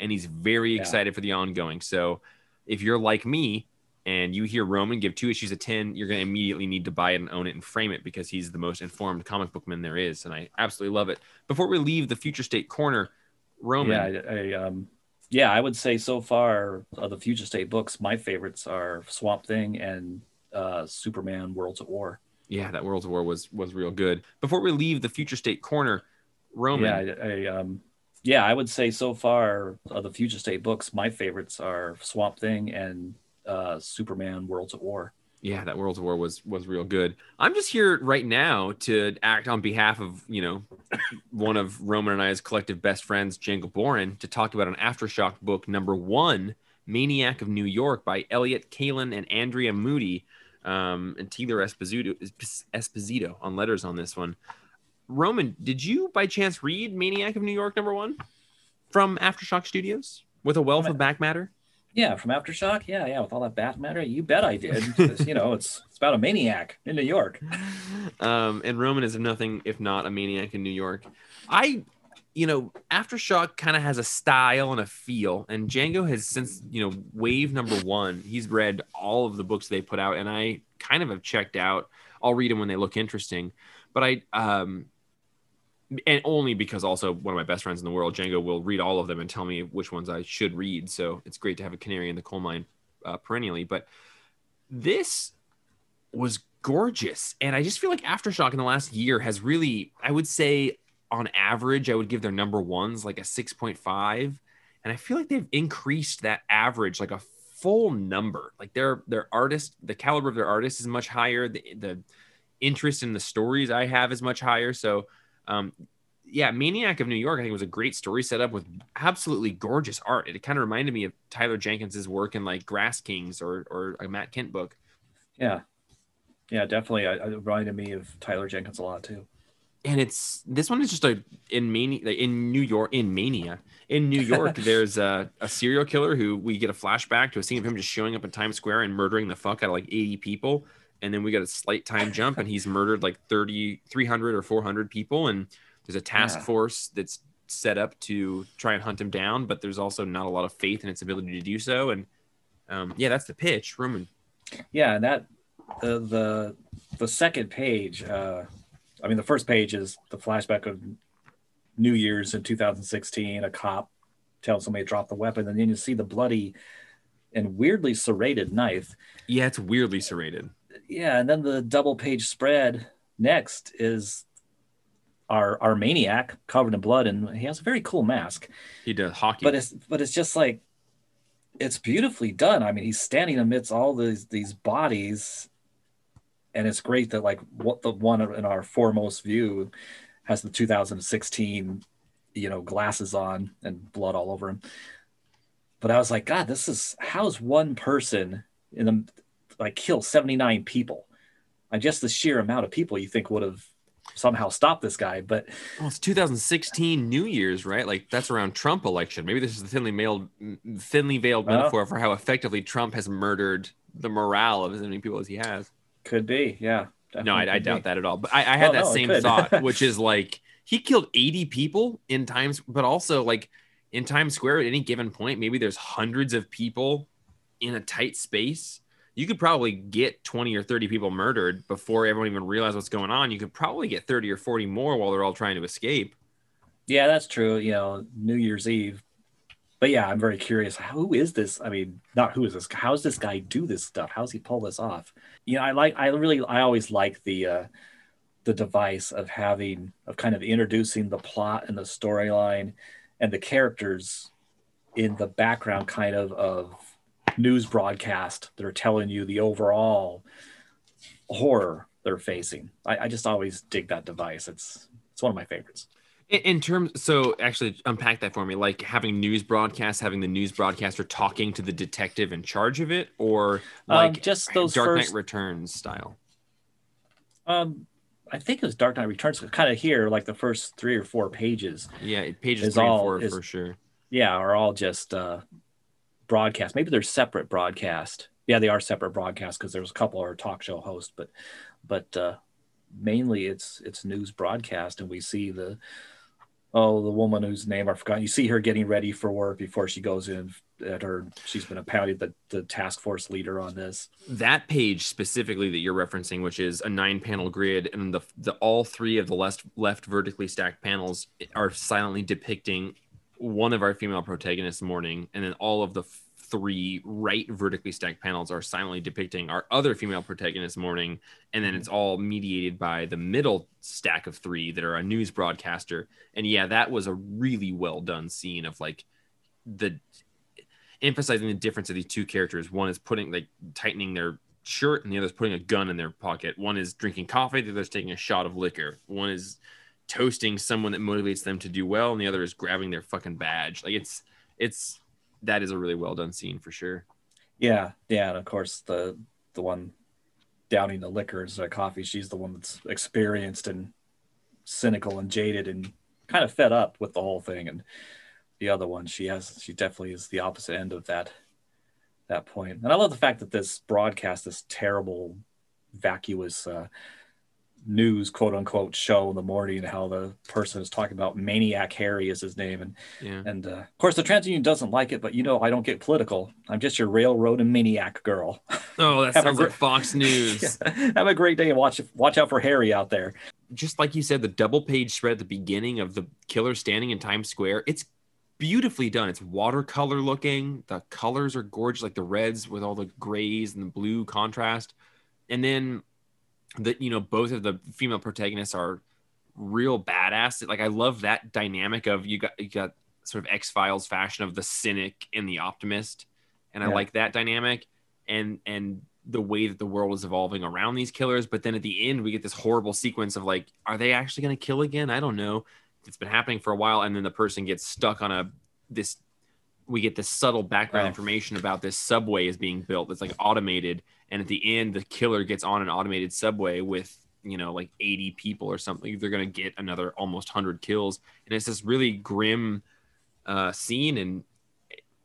and he's very Yeah. excited for the ongoing so if you're like me and you hear Roman give two issues a 10, you're going to immediately need to buy it and own it and frame it because he's the most informed comic book man there is. And I absolutely love it. Before we leave the future state corner, Roman. Yeah, I, I um, yeah, I would say so far of the future state books, my favorites are Swamp Thing and uh, Superman Worlds at War. Yeah, that Worlds at War was was real good. Before we leave the future state corner, Roman. Yeah, I, I um, yeah, I would say so far of the future state books, my favorites are Swamp Thing and uh, Superman Worlds at War. Yeah, that Worlds War was was real good. I'm just here right now to act on behalf of you know one of Roman and I's collective best friends, Django Boren, to talk about an aftershock book number one, Maniac of New York by Elliott Kalan and Andrea Mutti, um, and Taylor Esposito, Esposito on letters on this one. Roman, did you by chance read Maniac of New York number one from Aftershock Studios with a wealth of back matter? Yeah, from Aftershock. Yeah, yeah, with all that back matter, you bet I did. you know, it's it's about a maniac in New York. Um, and Roman is nothing if not a maniac in New York. I, you know, Aftershock kind of has a style and a feel, and Django has since you know wave number one. He's read all of the books they put out, and I kind of have checked out. I'll read them when they look interesting, but I um and only because also one of my best friends in the world, Django, will read all of them and tell me which ones I should read. So it's great to have a canary in the coal mine uh, perennially. But this was gorgeous, and I just feel like Aftershock in the last year has really, I would say, on average, I would give their number ones like a six point five, and I feel like they've increased that average like a full number. Like their their artist, the caliber of their artist is much higher. The the interest in the stories I have is much higher. So um, yeah, Maniac of New York, I think was a great story set up with absolutely gorgeous art. It kind of reminded me of Tyler Jenkins's work in like Grass Kings or or a Matt Kindt book. Yeah, yeah, definitely. It reminded me of Tyler Jenkins a lot too. And it's this one is just a in Mania in New York in Mania in New York. there's a, a serial killer who we get a flashback to a scene of him just showing up in Times Square and murdering the fuck out of like 80 people and then we got a slight time jump and he's murdered like 30 300 or 400 people and there's a task yeah. force that's set up to try and hunt him down but there's also not a lot of faith in its ability to do so and um, yeah that's the pitch roman. Yeah that the the the second page uh i mean the first page is the flashback of new year's in 2016 a cop tells somebody to drop the weapon and then you see the bloody and weirdly serrated knife. Yeah it's weirdly serrated yeah, and then the double page spread next is our our maniac covered in blood, and he has a very cool mask. He does hockey, but it's but it's just like it's beautifully done. I mean, he's standing amidst all these these bodies, and it's great that like what the one in our foremost view has the 2016 you know glasses on and blood all over him. But I was like, God, this is how's one person in the like kill 79 people. And just the sheer amount of people you think would have somehow stopped this guy. But well, it's 2016 New Year's, right? Like that's around Trump election. Maybe this is the thinly veiled, thinly veiled uh-huh. metaphor for how effectively Trump has murdered the morale of as many people as he has. Could be, yeah. No, I, I doubt be. that at all. But I, I had well, that no, same thought, which is like he killed 80 people in times, but also like in Times Square at any given point, maybe there's hundreds of people in a tight space you could probably get 20 or 30 people murdered before everyone even realized what's going on. You could probably get 30 or 40 more while they're all trying to escape. Yeah, that's true. You know, New Year's Eve. But yeah, I'm very curious. Who is this? I mean, not who is this? How's this guy do this stuff? How's he pull this off? You know, I like, I really, I always like the, uh, the device of having, of kind of introducing the plot and the storyline and the characters in the background kind of of news broadcast that are telling you the overall horror they're facing. I, I just always dig that device. It's it's one of my favorites. In, in terms, so actually unpack that for me. Like having news broadcasts, having the news broadcaster talking to the detective in charge of it, or um, like um, just those Dark first, Knight Returns style. Um, I think it was Dark Knight Returns. Kind of here, like the first three or four pages. Yeah, pages three all, four is, for sure. Yeah, are all just uh, broadcast. Maybe they're separate broadcast. Yeah, they are separate broadcast because there's a couple are talk show hosts, but but uh, mainly it's it's news broadcast, and we see the oh, the woman whose name I forgot. You see her getting ready for work before she goes in at her. She's been appointed the, the task force leader on this. That page specifically that you're referencing, which is a nine panel grid, and the, the all three of the left left vertically stacked panels are silently depicting one of our female protagonists mourning, and then all of the three right vertically stacked panels are silently depicting our other female protagonist mourning and then it's all mediated by the middle stack of three that are a news broadcaster. And yeah that was a really well done scene of like the emphasizing the difference of these two characters. One is putting like tightening their shirt and the other is putting a gun in their pocket. One is drinking coffee the other is taking a shot of liquor. One is toasting someone that motivates them to do well and the other is grabbing their fucking badge like it's it's that is a really well done scene for sure. Yeah, yeah, and of course the the one downing the liquor instead of coffee, she's the one that's experienced and cynical and jaded and kind of fed up with the whole thing. And the other one, she has she definitely is the opposite end of that that point. And I love the fact that this broadcast, this terrible, vacuous uh, news quote unquote show in the morning how the person is talking about maniac harry is his name. And yeah. and uh, of course the trans union doesn't like it but you know i don't get political. I'm just your railroad and maniac girl. Oh that sounds like fox news. Yeah. have a great day and watch watch out for harry out there. Just like you said the double page spread at the beginning of the killer standing in times square. It's beautifully done. It's watercolor looking. The colors are gorgeous like the reds with all the grays and the blue contrast. And then that you know both of the female protagonists are real badass. Like I love that dynamic of you got you got sort of X Files fashion of the cynic and the optimist, and yeah. I like that dynamic and and the way that the world is evolving around these killers. But then at the end, we get this horrible sequence of like, are they actually going to kill again? I don't know. It's been happening for a while, and then the person gets stuck on a this. We get this subtle background oh. information about this subway is being built. That's like automated, and at the end the killer gets on an automated subway with you know like 80 people or something they're going to get another almost 100 kills. And it's this really grim uh, scene and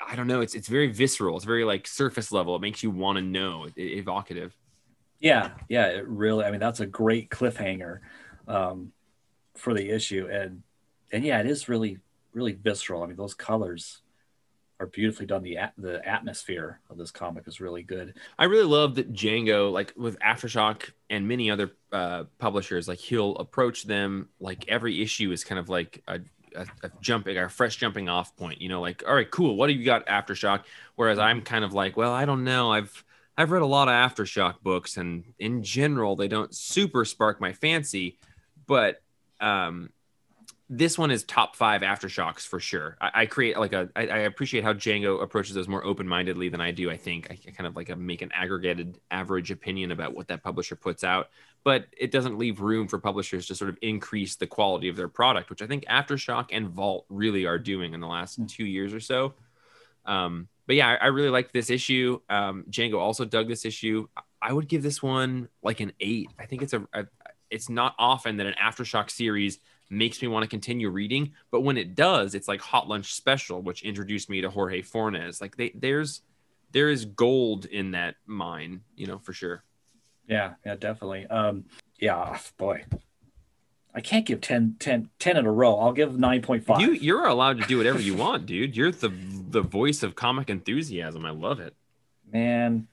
i don't know it's it's very visceral it's very like surface level it makes you want to know evocative. Yeah yeah it really i mean that's a great cliffhanger um, for the issue and and yeah it is really really visceral i mean those colors are beautifully done. The the atmosphere of this comic is really good. I really love that Django, like with Aftershock and many other uh, publishers, like he'll approach them like every issue is kind of like a, a, a jumping, a fresh jumping off point. You know, like all right, cool. What do you got, Aftershock? Whereas I'm kind of like, well, I don't know. I've I've read a lot of Aftershock books, and in general, they don't super spark my fancy, but um, this one is top five aftershocks for sure. I, I create like a. I, I appreciate how Django approaches those more open mindedly than I do. I think I, I kind of like a, make an aggregated average opinion about what that publisher puts out, but it doesn't leave room for publishers to sort of increase the quality of their product, which I think Aftershock and Vault really are doing in the last mm. two years or so. Um, but yeah, I, I really like this issue. Um, Django also dug this issue. I would give this one like an eight. I think it's a, a it's not often that an Aftershock series makes me want to continue reading. But when it does, it's like Hot Lunch Special, which introduced me to Jorge Fornes. Like they, there's there is gold in that mine, you know, for sure. Yeah, yeah, definitely. Um, yeah, boy, I can't give 10, 10, 10 in a row. I'll give 9.5. You, you're allowed to do whatever you want, dude. You're the the voice of comic enthusiasm. I love it. Man,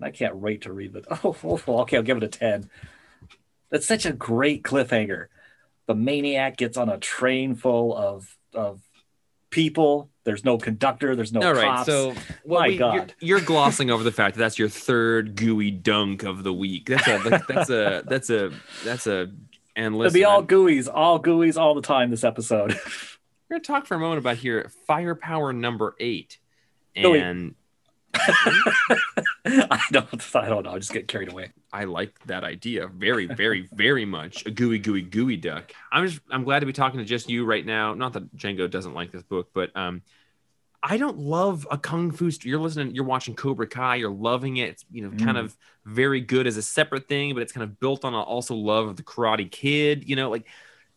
I can't wait to read it. Oh, oh, oh, okay, I'll give it a 10. That's such a great cliffhanger the maniac gets on a train full of of people. There's no conductor. There's no All cops. So well, my we, God, you're, you're, glossing over the fact that that's your third gooey dunk of the week. That's a that's a that's a that's a and listen. It'll be all gooeys, all gooeys, all the time. This episode. We're gonna talk for a moment about here firepower number eight, and I don't. I don't know. I just get carried away. I like that idea very, very, very much. A gooey, gooey, geoduck. I'm just. I'm glad to be talking to just you right now. Not that Django doesn't like this book, but um, I don't love a kung fu. St- you're listening. You're watching Cobra Kai. You're loving it. It's you know mm. kind of very good as a separate thing, but it's kind of built on a also love of the Karate Kid. You know, like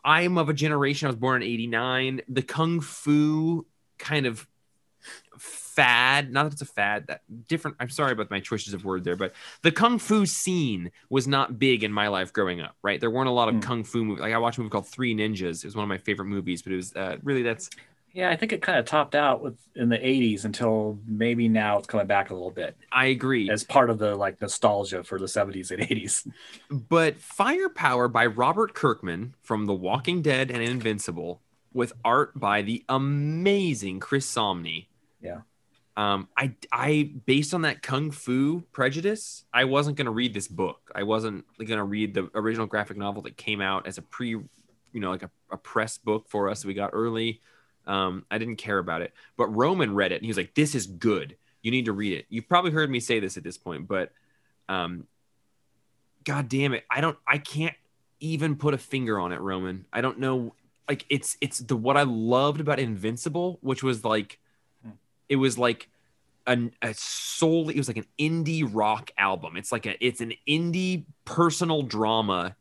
I'm of a generation. I was born in '89. The kung fu kind of fad. Not that it's a fad. That different. I'm sorry about my choices of word there, but the kung fu scene was not big in my life growing up. Right, there weren't a lot of Mm. kung fu movies. Like I watched a movie called Three Ninjas. It was one of my favorite movies, but it was uh, really that's Yeah, I think it kind of topped out with in the '80s until maybe now it's coming back a little bit I agree. as part of the like nostalgia for the '70s and '80s. But Firepower by Robert Kirkman from The Walking Dead and Invincible, with art by the amazing Chris Samnee. Yeah. Um, I, I, based on that Kung Fu prejudice, I wasn't going to read this book. I wasn't going to read the original graphic novel that came out as a pre, you know, like a, a press book for us we got early. Um, I didn't care about it. But Roman read it and he was like, this is good. You need to read it. You've probably heard me say this at this point, but um, god damn it i don't i can't even put a finger on it roman i don't know like it's it's the what i loved about invincible which was like. It was like an, a solely it was like an indie rock album. It's like a it's an indie personal drama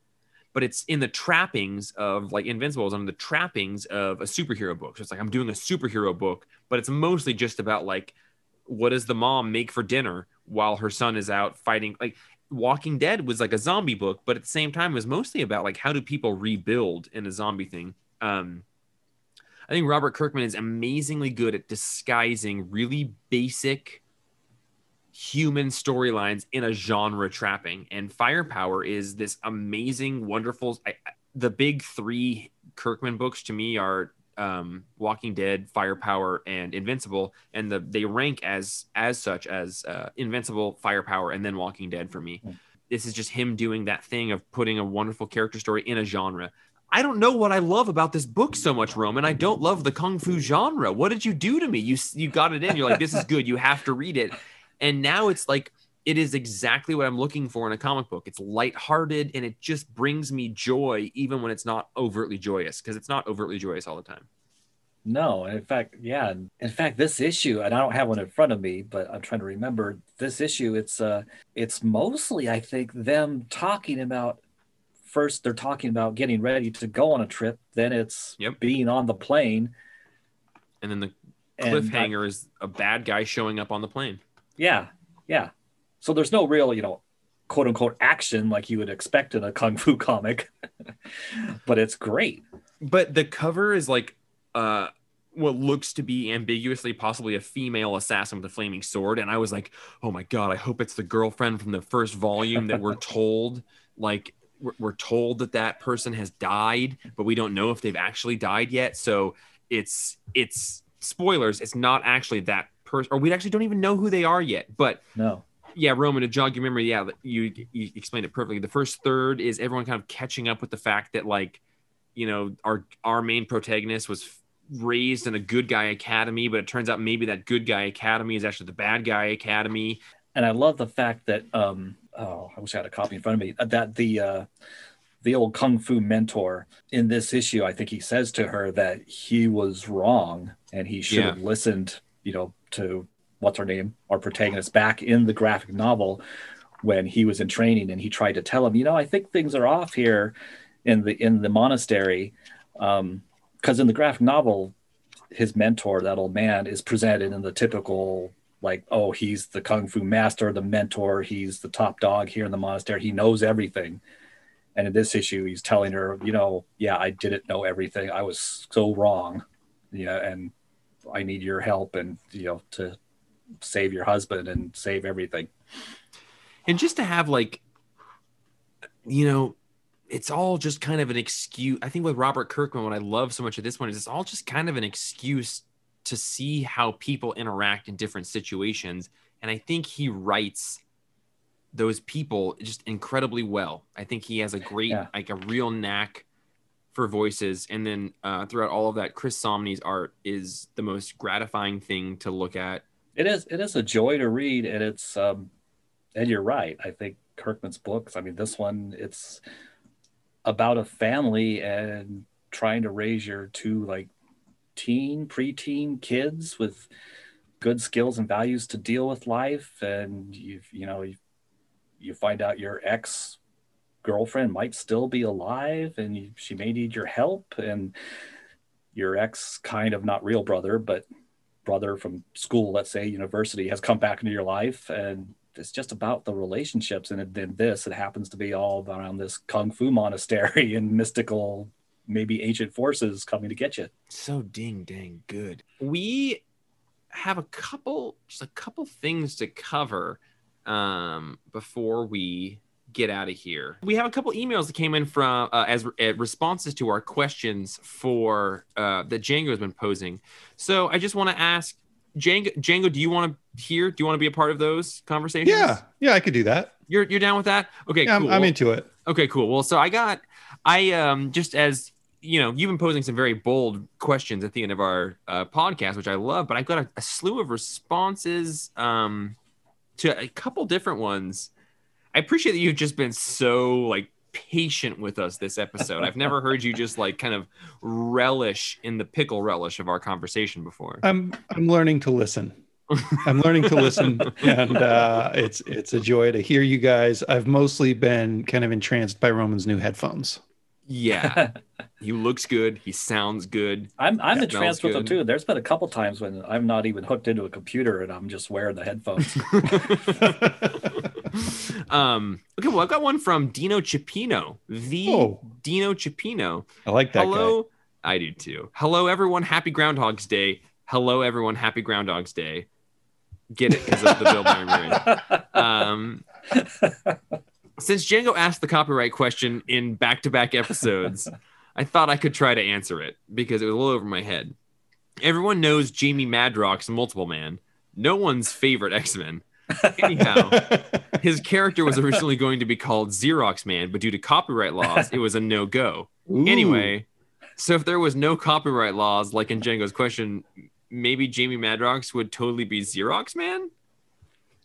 but it's in the trappings of like invincible is under the trappings of a superhero book. So it's like i'm doing a superhero book but it's mostly just about like what does the mom make for dinner while her son is out fighting? Like Walking Dead was like a zombie book, but at the same time, it was mostly about like how do people rebuild in a zombie thing. Um, I think Robert Kirkman is amazingly good at disguising really basic human storylines in a genre trapping. And Firepower is this amazing, wonderful. I, the big three Kirkman books to me are um, Walking Dead, Firepower, and Invincible, and the they rank as as such as uh, Invincible, Firepower, and then Walking Dead for me. Hmm. This is just him doing that thing of putting a wonderful character story in a genre. I don't know what I love about this book so much, Roman. I don't love the kung fu genre. What did you do to me? You you got it in. You're like, this is good. You have to read it. And now it's like it is exactly what I'm looking for in a comic book. It's lighthearted and it just brings me joy, even when it's not overtly joyous, because it's not overtly joyous all the time. No, in fact, yeah. In fact, this issue, and I don't have one in front of me, but I'm trying to remember this issue. It's uh, it's mostly, I think, them talking about. First, they're talking about getting ready to go on a trip. Then it's Yep. being on the plane. And then the cliffhanger is a bad guy showing up on the plane. yeah, yeah. So there's no real, you know, quote unquote action like you would expect in a kung fu comic, but it's great. But the cover is like uh what looks to be ambiguously possibly a female assassin with a flaming sword. And I was like, oh my God, I hope it's the girlfriend from the first volume that we're told, like, we're, we're told that that person has died, but we don't know if they've actually died yet. So it's, it's spoilers. It's not actually that person, or we actually don't even know who they are yet. But No, yeah, Roman, to jog your memory, yeah, you you explained it perfectly. The first third is everyone kind of catching up with the fact that like, you know, our our main protagonist was raised in a good guy academy, but it turns out maybe that good guy academy is actually the bad guy academy. and I love the fact that um oh I wish I had a copy in front of me uh, that the uh the old kung fu mentor in this issue I think he says to her that he was wrong and he should Yeah. have listened you know to what's her name our protagonist back in the graphic novel when he was in training and he tried to tell him you know I think things are off here in the in the monastery um because in the graphic novel his mentor that old man is presented in the typical like oh he's the kung fu master the mentor he's the top dog here in the monastery. He knows everything. And in this issue he's telling her you know yeah i didn't know everything. I was so wrong. Yeah and i need your help and you know to save your husband and save everything. And just to have like, you know, it's all just kind of an excuse. I think with Robert Kirkman, what I love so much of this one is it's all just kind of an excuse to see how people interact in different situations. And I think he writes those people just incredibly well. I think he has a great, Yeah. like a real knack for voices. And then uh, throughout all of that, Chris Samnee's art is the most gratifying thing to look at. it is it is a joy to read and it's um and you're right i think kirkman's books i mean this one it's about a family and trying to raise your two like teen preteen kids with good skills and values to deal with life. And you you know you, you find out your ex girlfriend might still be alive and you, she may need your help. And your ex kind of not real brother but brother from school, let's say university, has come back into your life, and it's just about the relationships. And then this, it happens to be all around this kung fu monastery and mystical, maybe ancient forces coming to get you. So ding dang good. We have a couple, just a couple things to cover um, before we get out of here. We have a couple emails that came in from uh, as uh, responses to our questions for uh, that Django has been posing. So I just want to ask Django, Django, do you want to hear? Do you want to be a part of those conversations? Yeah, yeah, I could do that. You're you're down with that? Okay, yeah, cool. I'm, I'm into it. Okay, cool. Well, so I got I um just as you know, you've been posing some very bold questions at the end of our uh, podcast, which I love, but I've got a, a slew of responses um to a couple different ones. I appreciate that you've just been so like patient with us this episode. I've never heard you just like kind of relish in the pickle relish of our conversation before. I'm I'm learning to listen. I'm learning to listen, and uh, it's it's a joy to hear you guys. I've mostly been kind of entranced by Roman's new headphones. Yeah, he looks good. He sounds good. I'm I'm Smells entranced with them too. There's been a couple times when I'm not even hooked into a computer and I'm just wearing the headphones. um, okay, well, I've got one from Dino Cipino, the Oh. Dino Cipino. I like that Hello, I do too. Hello, everyone. Happy Groundhog's Day. Hello, everyone. Happy Groundhog's Day. Get it because of the Bill Murray. Um, since Django asked the copyright question in back-to-back episodes, I thought I could try to answer it because it was a little over my head. Everyone knows Jamie Madrox's Multiple Man, no one's favorite X-Men. Anyhow, his character was originally going to be called Xerox Man, but due to copyright laws, it was a no-go. Anyway, so if there was no copyright laws, like in Django's question, maybe Jamie Madrox would totally be Xerox Man.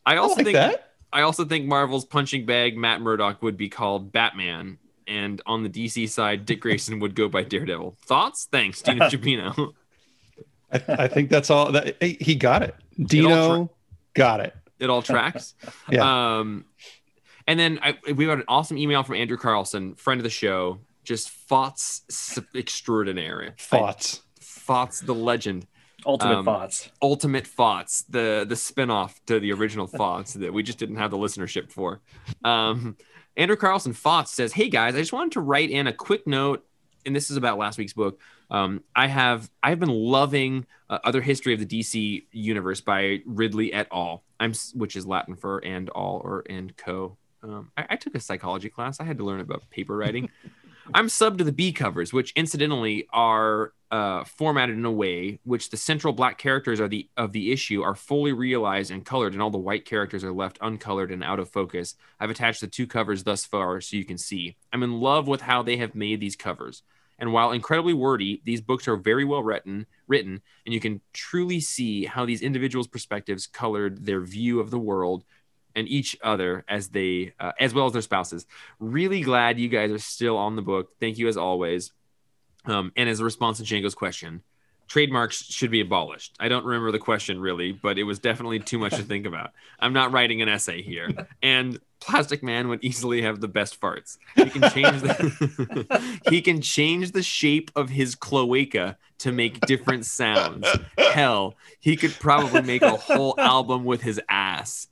I I also like think that. I also think Marvel's punching bag Matt Murdock would be called Batman, and on the DC side, Dick Grayson would go by Daredevil. Thoughts? Thanks, Dino Chipino. I, I think that's all. That he got it. Dino got it. it all tracks. Yeah. Um, and then I, we got an awesome email from Andrew Carlson, friend of the show, just thoughts extraordinary. Thoughts. Thoughts, the legend. Ultimate Um, thoughts. ultimate thoughts the the spin-off to the original thoughts that we just didn't have the listenership for. Um andrew carlson thoughts says hey guys i just wanted to write in a quick note and this is about last week's book. Um i have i've been loving uh, other history of the dc universe by ridley et al. I'm which is latin for and all or and co. Um, I, I took a psychology class. I had to learn about paper writing I'm sub to the B covers, which incidentally are uh, formatted in a way which the central black characters are the of the issue are fully realized and colored, and all the white characters are left uncolored and out of focus. I've attached the two covers thus far so you can see. I'm in love with how they have made these covers. And while incredibly wordy, these books are very well written, written, and you can truly see how these individuals' perspectives colored their view of the world and each other as they, uh, as well as their spouses. Really glad you guys are still on the book. Thank you as always. Um, and as a response to Django's question, trademarks should be abolished. I don't remember the question really, but it was definitely too much to think about. I'm not writing an essay here. And Plastic Man would easily have the best farts. He can change the he can change the shape of his cloaca to make different sounds. Hell, he could probably make a whole album with his ass.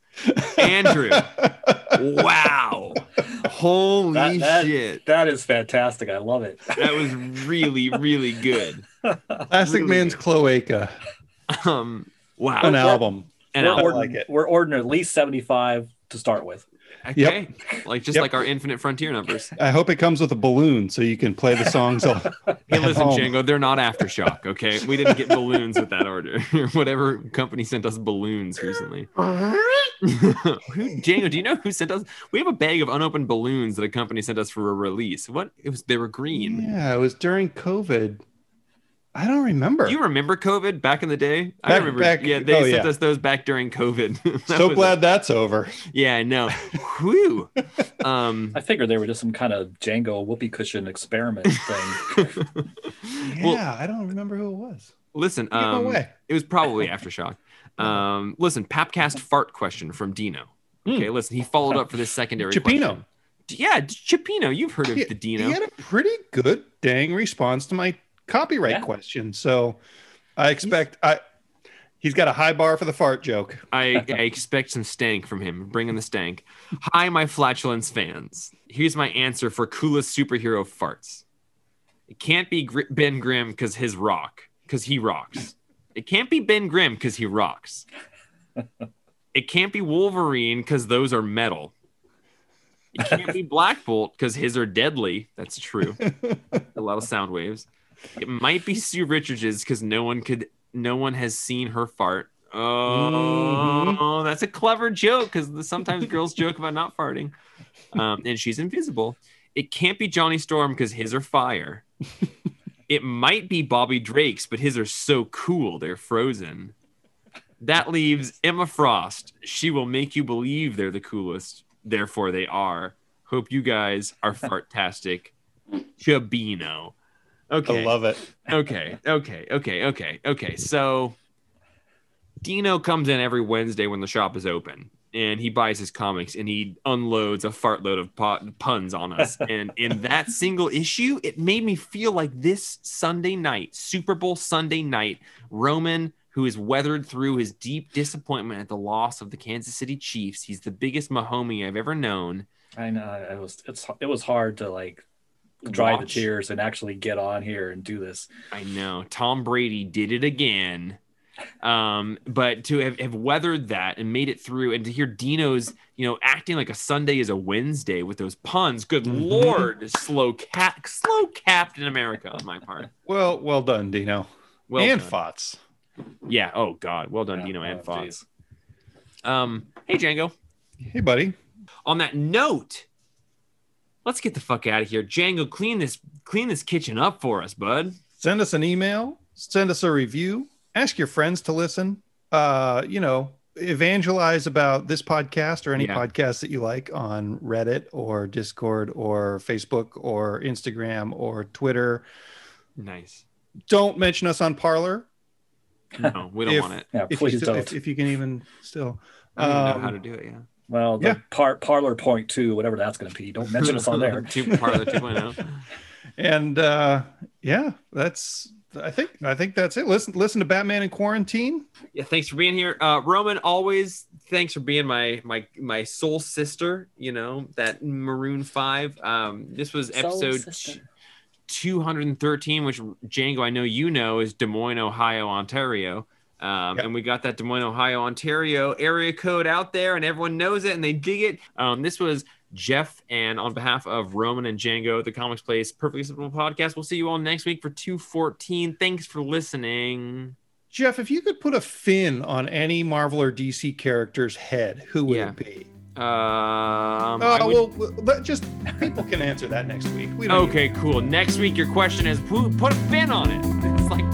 Andrew, wow. Holy That- that- shit. That is fantastic. I love it. That was really, really good. Plastic Really Man's good. Cloaca, Um, wow. an album. And we're, I'll- ordering, like it. we're ordering at least 75 to start with. Okay. Like just Yep. like our infinite frontier numbers. I hope it comes with a balloon so you can play the songs. all- Hey, listen, home. Django, they're not aftershock, okay? We didn't get balloons with that order. Whatever company sent us balloons recently. who, Django, do you know who sent us? We have a bag of unopened balloons that a company sent us for a release. What? It was they were green. Yeah, it was during COVID. I don't remember. Do you remember COVID back in the day? I remember. back- yeah, they oh, sent yeah. us those back during COVID. So was- glad that's over. yeah, I know. Whew. Um, I figured they were just some kind of Django whoopee cushion experiment thing. Yeah, Well- I don't remember who it was. listen, Give it um, away. it was probably aftershock. Um, listen, Papcast fart question from Dino. Okay, listen, he followed up for this secondary Chipino. question. Yeah, Chipino, you've heard of He, the Dino. he had a pretty good dang response to my copyright Yeah. question. So I expect I He's got a high bar for the fart joke. I, I expect some stank from him. Bring in the stank. Hi, my flatulence fans. Here's my answer for coolest superhero farts. It can't be Gr- Ben Grimm because his rock, because he rocks. It can't be Ben Grimm because he rocks. It can't be Wolverine because those are metal. It can't be Black Bolt because his are deadly. That's true. A lot of sound waves. It might be Sue Richards because no one could, no one has seen her fart. Oh, that's a clever joke because sometimes girls joke about not farting. Um, and she's invisible. It can't be Johnny Storm because his are fire. it might be Bobby Drake's, but his are so cool they're frozen. That leaves Emma Frost. She will make you believe they're the coolest. Therefore, they are. Hope you guys are fartastic. Chabino. Okay. I love it. okay. Okay. Okay. Okay. Okay. So Dino comes in every Wednesday when the shop is open and he buys his comics and he unloads a fartload of pot- puns on us. and in that single issue, it made me feel like this Sunday night, Super Bowl Sunday night, Roman, who has weathered through his deep disappointment at the loss of the Kansas City Chiefs, he's the biggest Mahomie I've ever known. I know it was it's it was hard to like dry the Watch. tears and actually get on here and do this. I know Tom Brady did it again. Um, but to have, have weathered that and made it through, and to hear Dino's, you know, acting like a Sunday is a Wednesday with those puns, good Mhm. lord, slow cat, slow Captain America on my part. Well, well done, Dino. Well and done. Fots. yeah. Oh God, well done, Yeah, Dino and oh, Fox. Um, hey Django. Hey, buddy. On that note, let's get the fuck out of here. Django, clean this, clean this kitchen up for us, bud. Send us an email. Send us a review. Ask your friends to listen. Uh, you know, evangelize about this podcast or any Yeah. podcast that you like on Reddit or Discord or Facebook or Instagram or Twitter. Nice. Don't mention us on Parler No, we don't If- want it. Yeah, if please you still, don't. if, if you can even still. I don't even know Um, how to do it. Yeah. Well, the yeah. par- Parler point two, whatever that's going to be. Don't mention us on there. Two Parler 2.0. and uh yeah that's i think i think that's it listen listen to batman in quarantine Yeah, thanks for being here, uh, Roman. Always thanks for being my my my soul sister. You know that Maroon Five. Um, this was Soul episode sister. two hundred and thirteen, which Django I know you know is Des Moines, Ohio, Ontario. Um, Yep. And we got that Des Moines, Ohio, Ontario area code out there, and everyone knows it and they dig it. Um, this was Jeff, and on behalf of Roman and Django, the Comics Place Perfectly Simple podcast, we'll see you all next week for 214. Thanks for listening. jeff if you could put a fin on any marvel or dc character's head who would Yeah. it be Um, oh I would- well let- just people can answer that next week we don't Okay, cool. Next week, your question is who put a fin on it? It's like